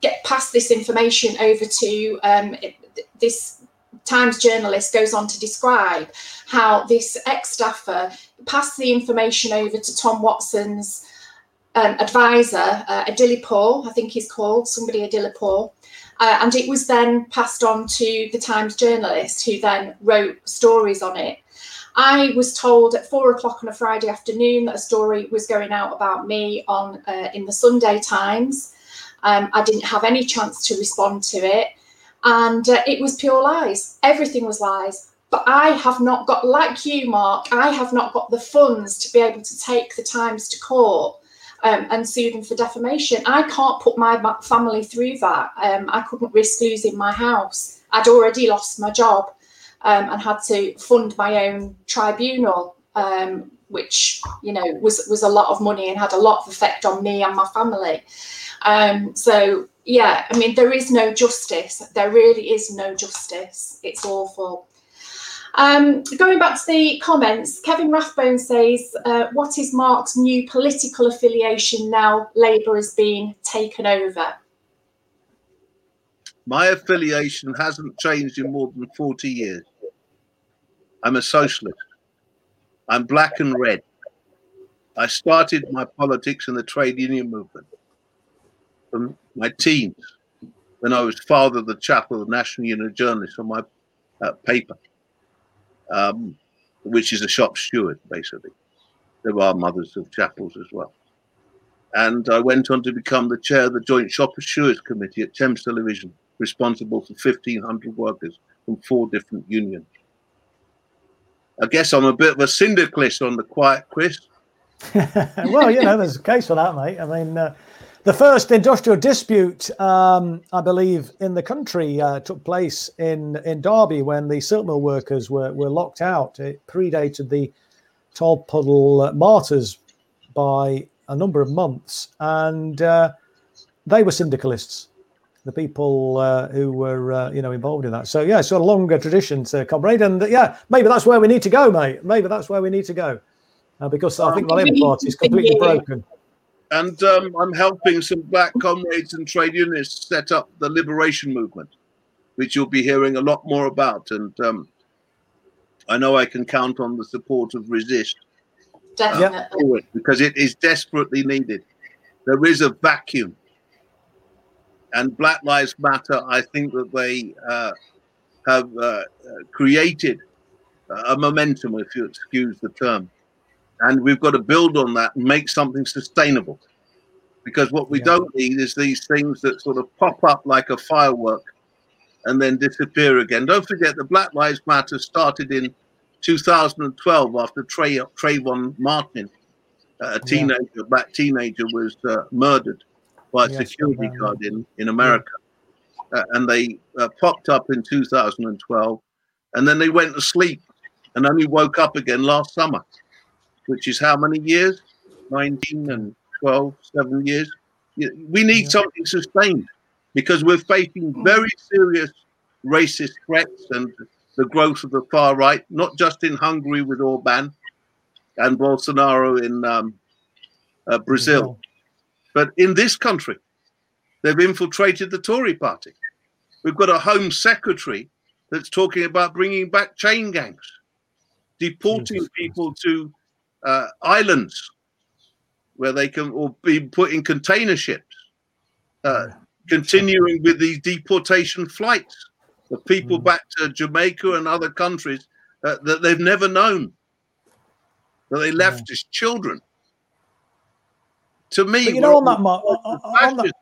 get passed this information over to um, this Times journalist goes on to describe how this ex staffer passed the information over to Tom Watson's um, advisor, uh, I think he's called, somebody Adilipur. Uh, and it was then passed on to the Times journalist who then wrote stories on it. I was told at four o'clock on a Friday afternoon that a story was going out about me on uh, in the Sunday Times. Um, I didn't have any chance to respond to it, and uh, it was pure lies. Everything was lies. But I have not got, like you, Marc, I have not got the funds to be able to take the Times to court um, and sue them for defamation. I can't put my family through that. Um, I couldn't risk losing my house. I'd already lost my job um, and had to fund my own tribunal, um, which you know was was a lot of money and had a lot of effect on me and my family. Um, so yeah, I mean there is no justice. There really is no justice. It's awful. Um, going back to the comments, Kevin Rathbone says, uh, What is Marc's new political affiliation now Labour has been taken over? My affiliation hasn't changed in more than 40 years. I'm a socialist. I'm black and red. I started my politics in the trade union movement from my teens when I was father of the chapel of the National Union of Journalists my uh, paper um, which is a shop steward, basically. There are mothers of chapels as well. And I went on to become the chair of the Joint Shop Stewards Committee at Thames Television, responsible for 1,500 workers from four different unions. I guess I'm a bit of a syndicalist on the quiet quiz. <laughs> well, you know, there's a case for that, mate. I mean, uh, the first industrial dispute, um, I believe, in the country uh, took place in, in Derby when the silk mill workers were, were locked out. It predated the Tolpuddle martyrs by a number of months, and uh, they were syndicalists, the people uh, who were uh, you know involved in that. So yeah, it's got a longer tradition, to comrade, and yeah, maybe that's where we need to go, mate. Maybe that's where we need to go, uh, because I think the Labour Party is completely broken and um, I'm helping some black comrades and trade unionists set up the liberation movement, which you'll be hearing a lot more about. And um, I know I can count on the support of Resist uh, because it is desperately needed. There is a vacuum, and Black Lives Matter. I think that they uh, have uh, created a momentum, if you excuse the term and we've got to build on that and make something sustainable. Because what we yeah. don't need is these things that sort of pop up like a firework and then disappear again. Don't forget the Black Lives Matter started in 2012 after Trey, Trayvon Martin, a teenager, yeah. black teenager, was uh, murdered by a yes, security guard in, in America. Yeah. Uh, and they uh, popped up in 2012, and then they went to sleep and only woke up again last summer, which is how many years? 19 and 12, seven years. We need yeah. something sustained because we're facing very serious racist threats and the growth of the far right, not just in Hungary with Orban and Bolsonaro in um, uh, Brazil, but in this country. They've infiltrated the Tory party. We've got a Home Secretary that's talking about bringing back chain gangs, deporting people to uh, islands where they can or be put in container ships, uh, continuing with these deportation flights of people mm. back to Jamaica and other countries uh, that they've never known, that they left yeah. as children. To me, but you know, on that mark, on that,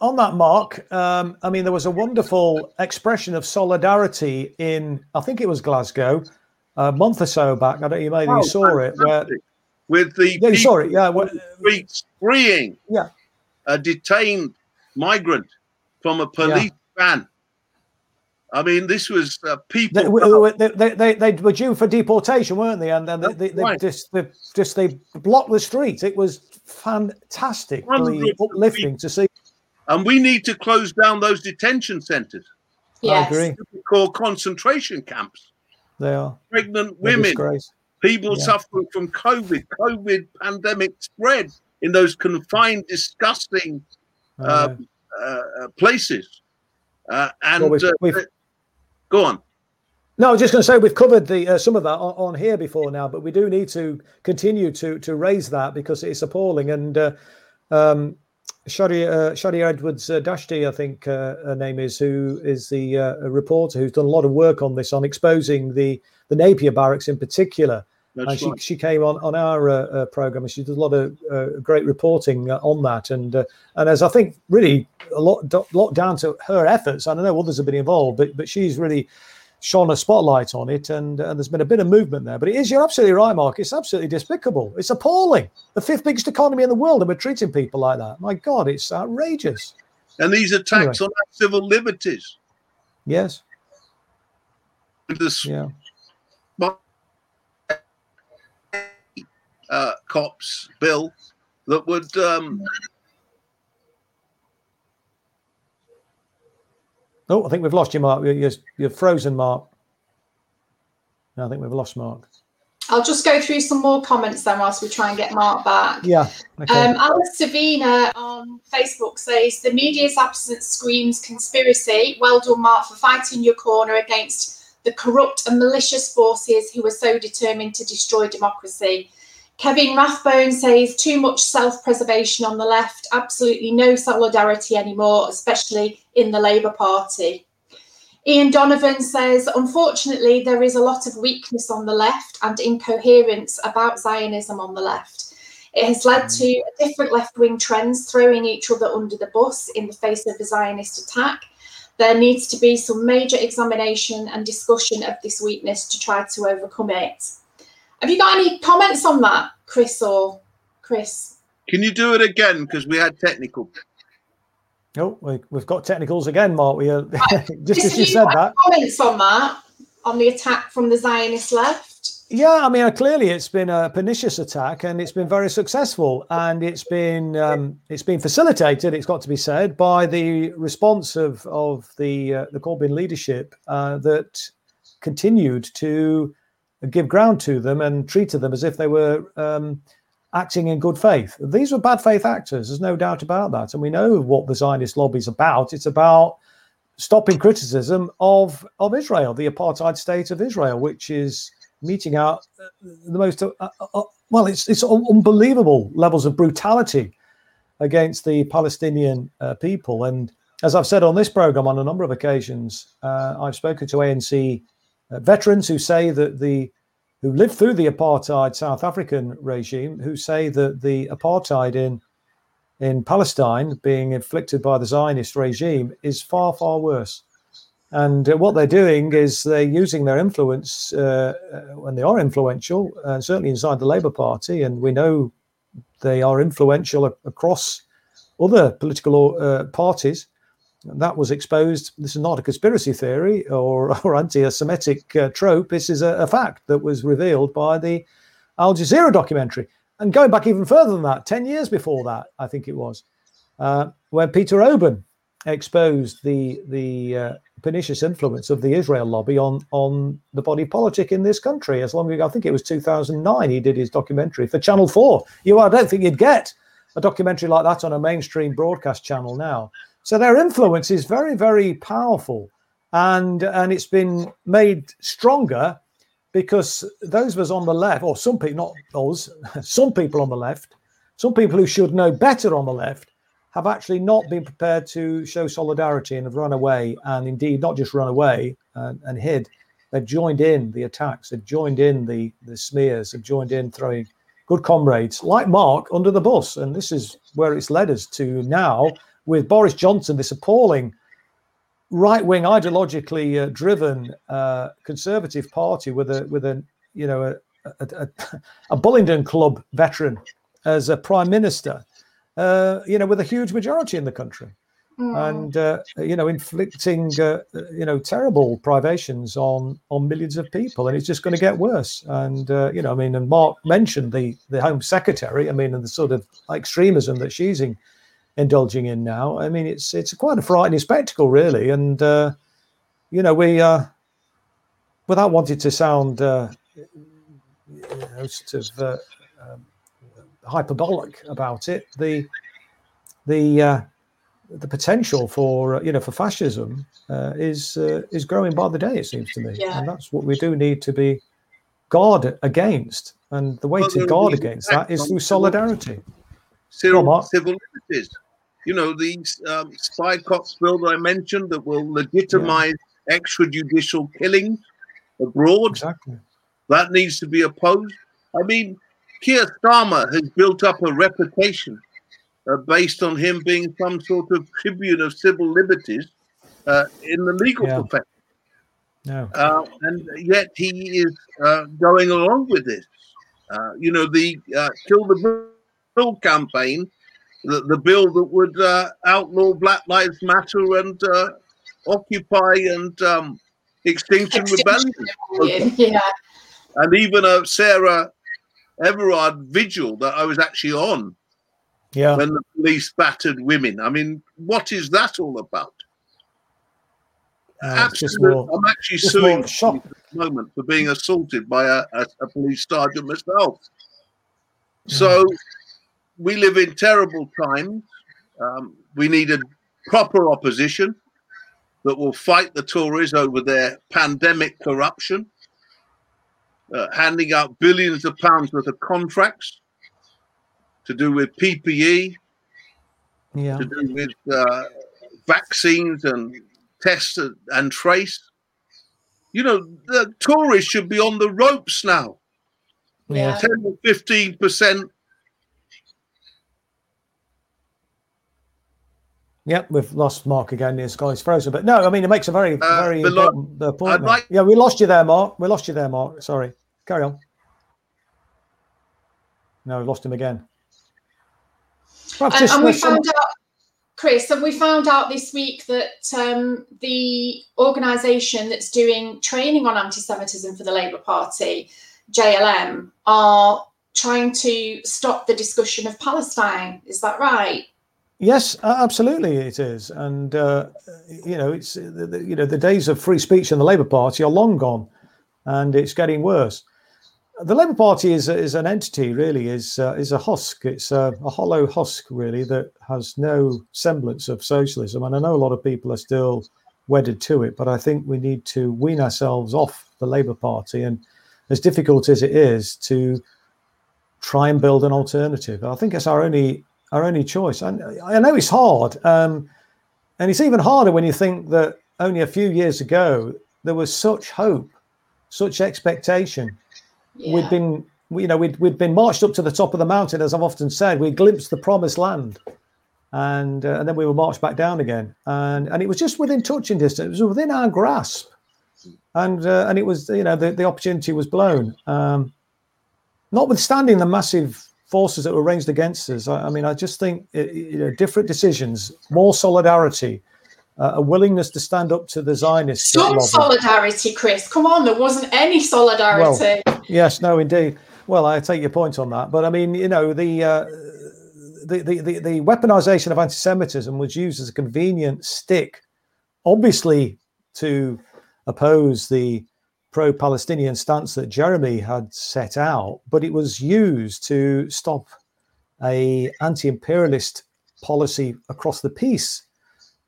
on that mark, um, I mean, there was a wonderful expression of solidarity in, I think it was Glasgow, a month or so back. I don't know, maybe oh, you saw fantastic. it, where with the yeah, sorry, yeah, what, streets freeing yeah. a detained migrant from a police yeah. van. I mean, this was uh, people. They, they, they, they, were due for deportation, weren't they? And then they, they, they right. just they just they blocked the street. It was fantastically uplifting to see. And we need to close down those detention centres. Yes. I agree. Called concentration camps. They are pregnant women, People yeah. suffering from COVID, COVID pandemic spread in those confined, disgusting uh, uh, places. Uh, and well, we've, uh, we've, go on. No, I was just going to say we've covered the uh, some of that on, on, here before now, but we do need to continue to to raise that because it's appalling. And uh, um, Shadia, uh, Shadia Edwards uh, Dashti, I think uh, her name is, who is the uh, reporter who's done a lot of work on this, on exposing the the Napier barracks in particular. That's and she, right. she came on on our uh, uh, program and she did a lot of uh, great reporting uh, on that. And uh, and as I think really a lot lot down to her efforts. I don't know others have been involved, but but she's really shone a spotlight on it. And, and there's been a bit of movement there. But it is you're absolutely right, Marc. It's absolutely despicable. It's appalling. The fifth biggest economy in the world, and we're treating people like that. My God, it's outrageous. And these attacks anyway. on our civil liberties. Yes. This yeah uh, cops bill that would um, Oh, I think we've lost you, Marc. You're, you're frozen, Marc. No, I think we've lost Marc. I'll just go through some more comments then whilst we try and get Marc back. Yeah. Okay. Um, Alice Savina on Facebook says the media's absence screams conspiracy. Well done, Marc, for fighting your corner against the corrupt and malicious forces who are so determined to destroy democracy. Kevin Rathbone says too much self preservation on the left, absolutely no solidarity anymore, especially in the Labour Party. Ian Donovan says, unfortunately, there is a lot of weakness on the left and incoherence about Zionism on the left. It has led to different left wing trends throwing each other under the bus in the face of the Zionist attack. There needs to be some major examination and discussion of this weakness to try to overcome it. Have you got any comments on that, Chris or Chris? Can you do it again? Because we had technical. Oh, we, have got technicals again, Marc. We uh, <laughs> just as you said that. Comments on that, on the attack from the Zionist left. Yeah, I mean, uh, clearly it's been a pernicious attack, and it's been very successful, and it's been um, it's been facilitated. It's got to be said by the response of of the uh, the Corbyn leadership uh, that continued to give ground to them and treated them as if they were um, acting in good faith. These were bad faith actors. There's no doubt about that. And we know what the Zionist lobby is about. It's about stopping criticism of of Israel, the apartheid state of Israel, which is meeting out the most uh, uh, uh well, it's it's unbelievable levels of brutality against the Palestinian uh, people. And as I've said on this program on a number of occasions, uh, I've spoken to ANC uh, veterans who say that the who lived through the apartheid South African regime, who say that the apartheid in in Palestine being inflicted by the Zionist regime is far far worse. And uh, what they're doing is they're using their influence uh, when they are influential, uh, certainly inside the Labour Party, and we know they are influential across other political uh, parties. That was exposed. This is not a conspiracy theory or, <laughs> or anti-Semitic uh, trope. This is a, a fact that was revealed by the Al Jazeera documentary. And going back even further than that, 10 years before that, I think it was, uh, Peter Oborne exposed the the uh, pernicious influence of the Israel lobby on on the body politic in this country. As long ago, I think it was 2009, he did his documentary for Channel 4. You, I don't think you'd get a documentary like that on a mainstream broadcast channel now. So their influence is very, very powerful, and and it's been made stronger because those of us on the left, or some people, not us, <laughs> some people on the left, some people who should know better on the left, have actually not been prepared to show solidarity and have run away, and indeed not just run away and, and hid. They've joined in the attacks, they've joined in the, the smears, they've joined in throwing good comrades like Marc under the bus. And this is where it's led us to now with Boris Johnson, this appalling right wing, ideologically uh, driven uh, conservative party with a with a you know a, a, a, <laughs> a Bullingdon Club veteran as a prime minister uh, you know, with a huge majority in the country. Mm. And uh, you know, inflicting uh, you know terrible privations on on millions of people, and it's just going to get worse. And uh, you know, I mean, and Marc mentioned the the Home Secretary. I mean, and the sort of extremism that she's in, indulging in now. I mean, it's it's quite a frightening spectacle, really. And uh, you know, we uh, without wanting to sound uh, you know, sort of um, hyperbolic about it. The the uh, the potential for uh, you know for fascism uh, is uh, is growing by the day. It seems to me, yeah. and that's what we do need to be guard against. And the way well, to guard against that is through solidarity. Civil, civil liberties. You know these um, spy cops bill that I mentioned that will legitimize yeah. extrajudicial killings abroad. Exactly. That needs to be opposed. I mean, Keir Starmer has built up a reputation uh, based on him being some sort of tribune of civil liberties uh, in the legal yeah. profession. No. Uh, and yet he is uh, going along with this. Uh, you know, the uh, Kill the Bill campaign, the, the bill that would outlaw Black Lives Matter and Occupy and um, Extinction, Extinction Rebellion. Yeah. And even a Sarah Everard vigil that I was actually on. Yeah. When the police battered women. I mean, what is that all about? Uh, more, I'm actually suing at the moment for being assaulted by a, a, a police sergeant myself. So we live in terrible times. Um, we need a proper opposition that will fight the Tories over their pandemic corruption uh, handing out billions of pounds worth of contracts to do with PPE, yeah. to do with uh, vaccines and test and trace. You know, the Tories should be on the ropes now. Yeah. 10 or 15%. Yep, we've lost Marc again. His guy's frozen. But no, I mean, it makes a very, uh, very important uh, point. Like... Yeah, we lost you there, Marc. We lost you there, Marc. Sorry. Carry on. No, we lost him again. and, and we found out, Chris, and we found out this week that um, the organisation that's doing training on anti-Semitism for the Labour Party, JLM, are trying to stop the discussion of Palestine. Is that right? Yes, absolutely, it is, and uh, you know, it's you know the days of free speech in the Labour Party are long gone, and it's getting worse. The Labour Party is is an entity, really, is uh, is a husk. It's a, a, hollow husk, really, that has no semblance of socialism. And I know a lot of people are still wedded to it, but I think we need to wean ourselves off the Labour Party. And as difficult as it is to try and build an alternative, I think it's our only our only choice. And I know it's hard, um, and it's even harder when you think that only a few years ago there was such hope, such expectation. Yeah. We'd been, you know, we'd we'd been marched up to the top of the mountain, as I've often said. We glimpsed the promised land, and uh, and then we were marched back down again, and and it was just within touching distance, it was within our grasp, and uh, and it was you know the, the opportunity was blown. Um, notwithstanding the massive forces that were ranged against us, I, I mean, I just think it, you know different decisions, more solidarity, uh, a willingness to stand up to the Zionists. Some solidarity, Chris. Come on, there wasn't any solidarity. Well, yes, no, indeed. Well, I take your point on that, but I mean, you know, the uh, the, the, the, the weaponization of anti-Semitism was used as a convenient stick, obviously to oppose the pro-Palestinian stance that Jeremy had set out, but it was used to stop a anti-imperialist policy across the piece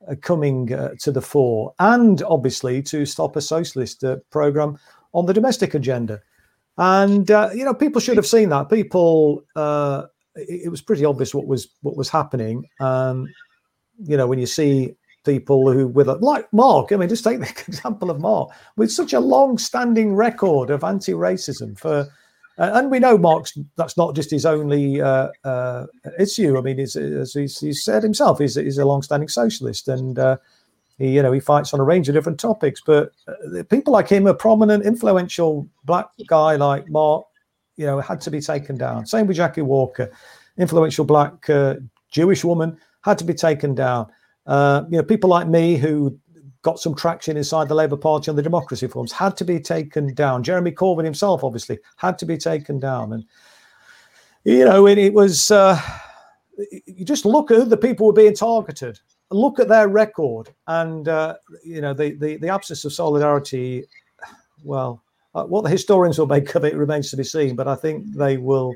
uh, coming uh, to the fore, and obviously to stop a socialist uh, program on the domestic agenda. And uh, you know, people should have seen that. People uh, it, it was pretty obvious what was what was happening. Um, you know, when you see people who with like Marc, I mean, just take the <laughs> example of Marc with such a long-standing record of anti-racism for. Uh, and we know Marc's that's not just his only uh, uh, issue. I mean, as he's, he's, said himself, he's, he's a long-standing socialist, and uh, he, you know, he fights on a range of different topics. But uh, people like him, a prominent, influential black guy like Marc, you know, had to be taken down. Same with Jackie Walker, influential black uh, Jewish woman, had to be taken down. Uh, you know, people like me who got some traction inside the Labour Party on the democracy reforms had to be taken down. Jeremy Corbyn himself, obviously, had to be taken down. And, you know, it, it was, uh, you just look at the people who were being targeted, look at their record, and, uh, you know, the, the, the absence of solidarity, well, uh, what the historians will make of it remains to be seen, but I think they will.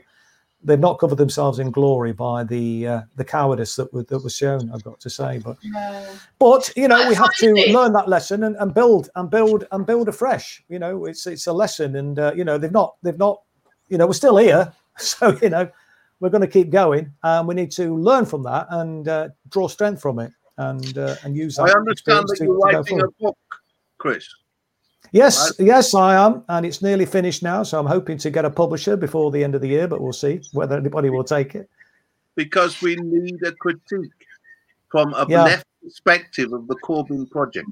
They've not covered themselves in glory by the uh, the cowardice that, was, that was shown. I've got to say, but no. but you know we have to learn that lesson and, and build and build and build afresh. You know, it's it's a lesson, and uh, you know they've not they've not you know we're still here, <laughs> so you know we're going to keep going, and we need to learn from that and uh, draw strength from it, and uh, and use that. I understand that you're writing a book, Chris. Yes, yes, I am, and it's nearly finished now. So I'm hoping to get a publisher before the end of the year, but we'll see whether anybody will take it. Because we need a critique from a yeah. left perspective of the Corbyn project,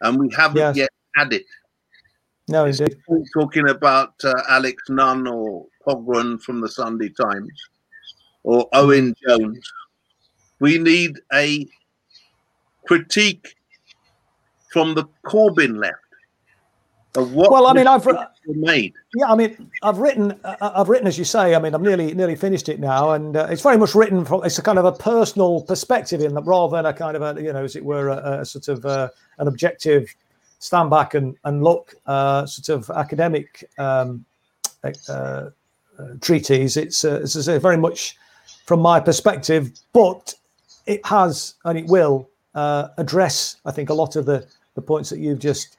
and we haven't yes. yet had it. No, indeed. Talking about uh, Alex Nunn or Pogrund from the Sunday Times or Owen Jones, we need a critique from the Corbyn left well, I mean, I've made. Yeah, I mean, I've written, uh, I've written, as you say. I mean, I'm nearly nearly finished it now, and uh, it's very much written from. It's a kind of a personal perspective in that, rather than a kind of a, you know, as it were, a, a sort of uh, an objective, stand back and and look, uh, sort of academic um, uh, uh, treatise. It's it's very much from my perspective, but it has and it will address, I think, a lot of the the points that you've just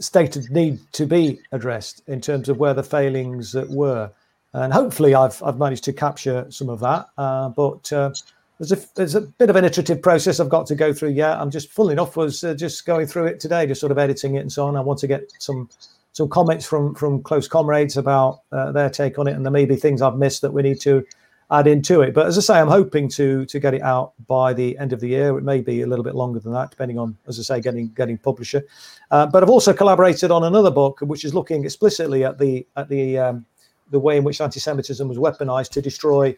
stated need to be addressed in terms of where the failings were. And hopefully, I've, I've managed to capture some of that. Uh, but uh, there's a there's a bit of an iterative process I've got to go through. Yeah, I'm just full enough was uh, just going through it today, just sort of editing it and so on. I want to get some some comments from from close comrades about uh, their take on it, and there may be things I've missed that we need to add into it. But as I say, I'm hoping to to get it out by the end of the year. It may be a little bit longer than that, depending on, as I say, getting getting publisher. Uh, but I've also collaborated on another book, which is looking explicitly at the at the um, the way in which anti-Semitism was weaponized to destroy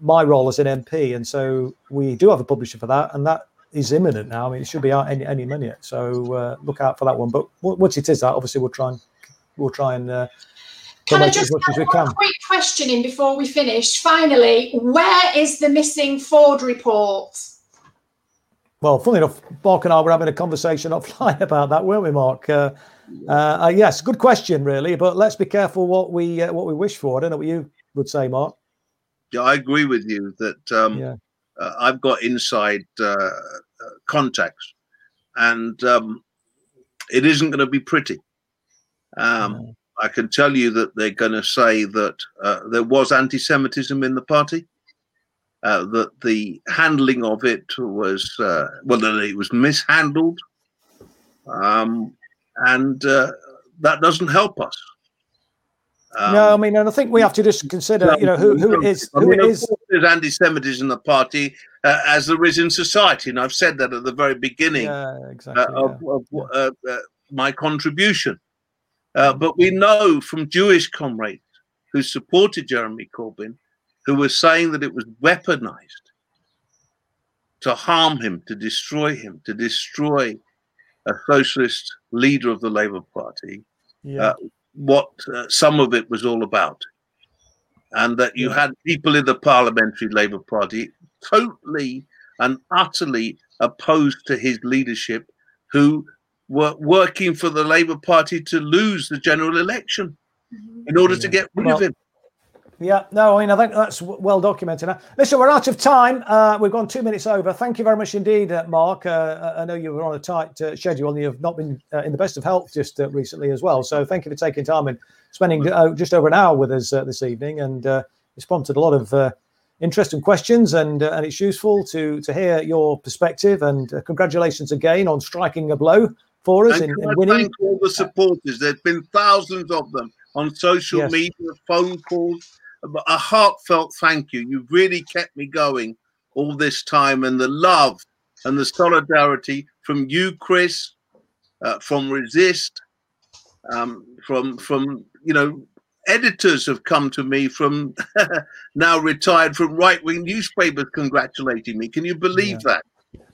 my role as an MP. And so we do have a publisher for that, and that is imminent now. I mean, it should be out any any minute. So uh, look out for that one. But once it is out, obviously we'll try and we'll try and uh, can I just have one quick question in before we finish? Finally, where is the missing Ford report? Well, funny enough, Marc and I were having a conversation <laughs> offline about that, weren't we, Marc? Uh, uh, uh, yes, good question, really. But let's be careful what we uh, what we wish for. I don't know what you would say, Marc. Yeah, I agree with you that um, yeah. Uh, I've got inside uh, contacts, and um, it isn't going to be pretty. Um, I can tell you that they're going to say that uh, there was anti-Semitism in the party. Uh, that the handling of it was uh, well, that it was mishandled, um, and uh, that doesn't help us. Um, no, I mean, and I think we have to just consider, you know, who, who it is. Who I mean, it is. There's anti-Semitism in the party, uh, as there is in society, and I've said that at the very beginning yeah, exactly, uh, of, yeah. of uh, uh, my contribution. Uh, but we know from Jewish comrades who supported Jeremy Corbyn, who were saying that it was weaponized to harm him, to destroy him, to destroy a socialist leader of the Labour Party, yeah. uh, what uh, some of it was all about. And that you yeah. had people in the parliamentary Labour Party totally and utterly opposed to his leadership who were working for the Labour Party to lose the general election in order yeah. to get rid well, of him. Yeah, no, I mean, I think that's well documented. Now, listen, we're out of time. Uh, we've gone two minutes over. Thank you very much indeed, uh, Marc. Uh, I know you were on a tight uh, schedule and you've not been uh, in the best of health just uh, recently as well. So thank you for taking time and spending just over an hour with us this evening. And it's prompted a lot of interesting questions, and and it's useful to to hear your perspective. And congratulations again on striking a blow for us and in, in winning. Thank all the supporters. There's been thousands of them on social yes. media, phone calls a heartfelt thank you. You've really kept me going all this time, and the love and the solidarity from you, Chris, uh, from Resist, um, from from you know editors have come to me from <laughs> now retired from right wing newspapers congratulating me. Can you believe yeah. that?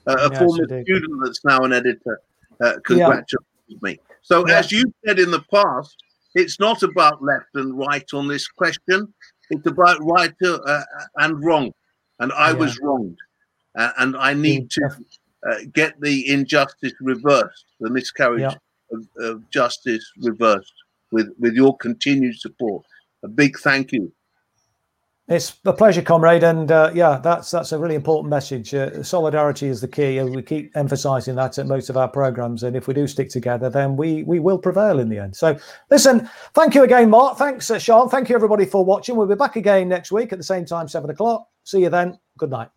Uh, a yes, former student that's now an editor uh, yeah. me. So, yeah. as you said in the past, it's not about left and right on this question. It's about right uh, and wrong, and I yeah. was wronged, uh, and I need to uh, get the injustice reversed, the miscarriage of, of, justice reversed with with your continued support. A big thank you. It's a pleasure, comrade, and uh, yeah, that's that's a really important message. Uh, solidarity is the key, and we keep emphasising that at most of our programs. And if we do stick together, then we we will prevail in the end. So, listen, thank you again, Marc. Thanks, uh, Sean. Thank you everybody for watching. We'll be back again next week at the same time, seven o'clock. See you then. Good night.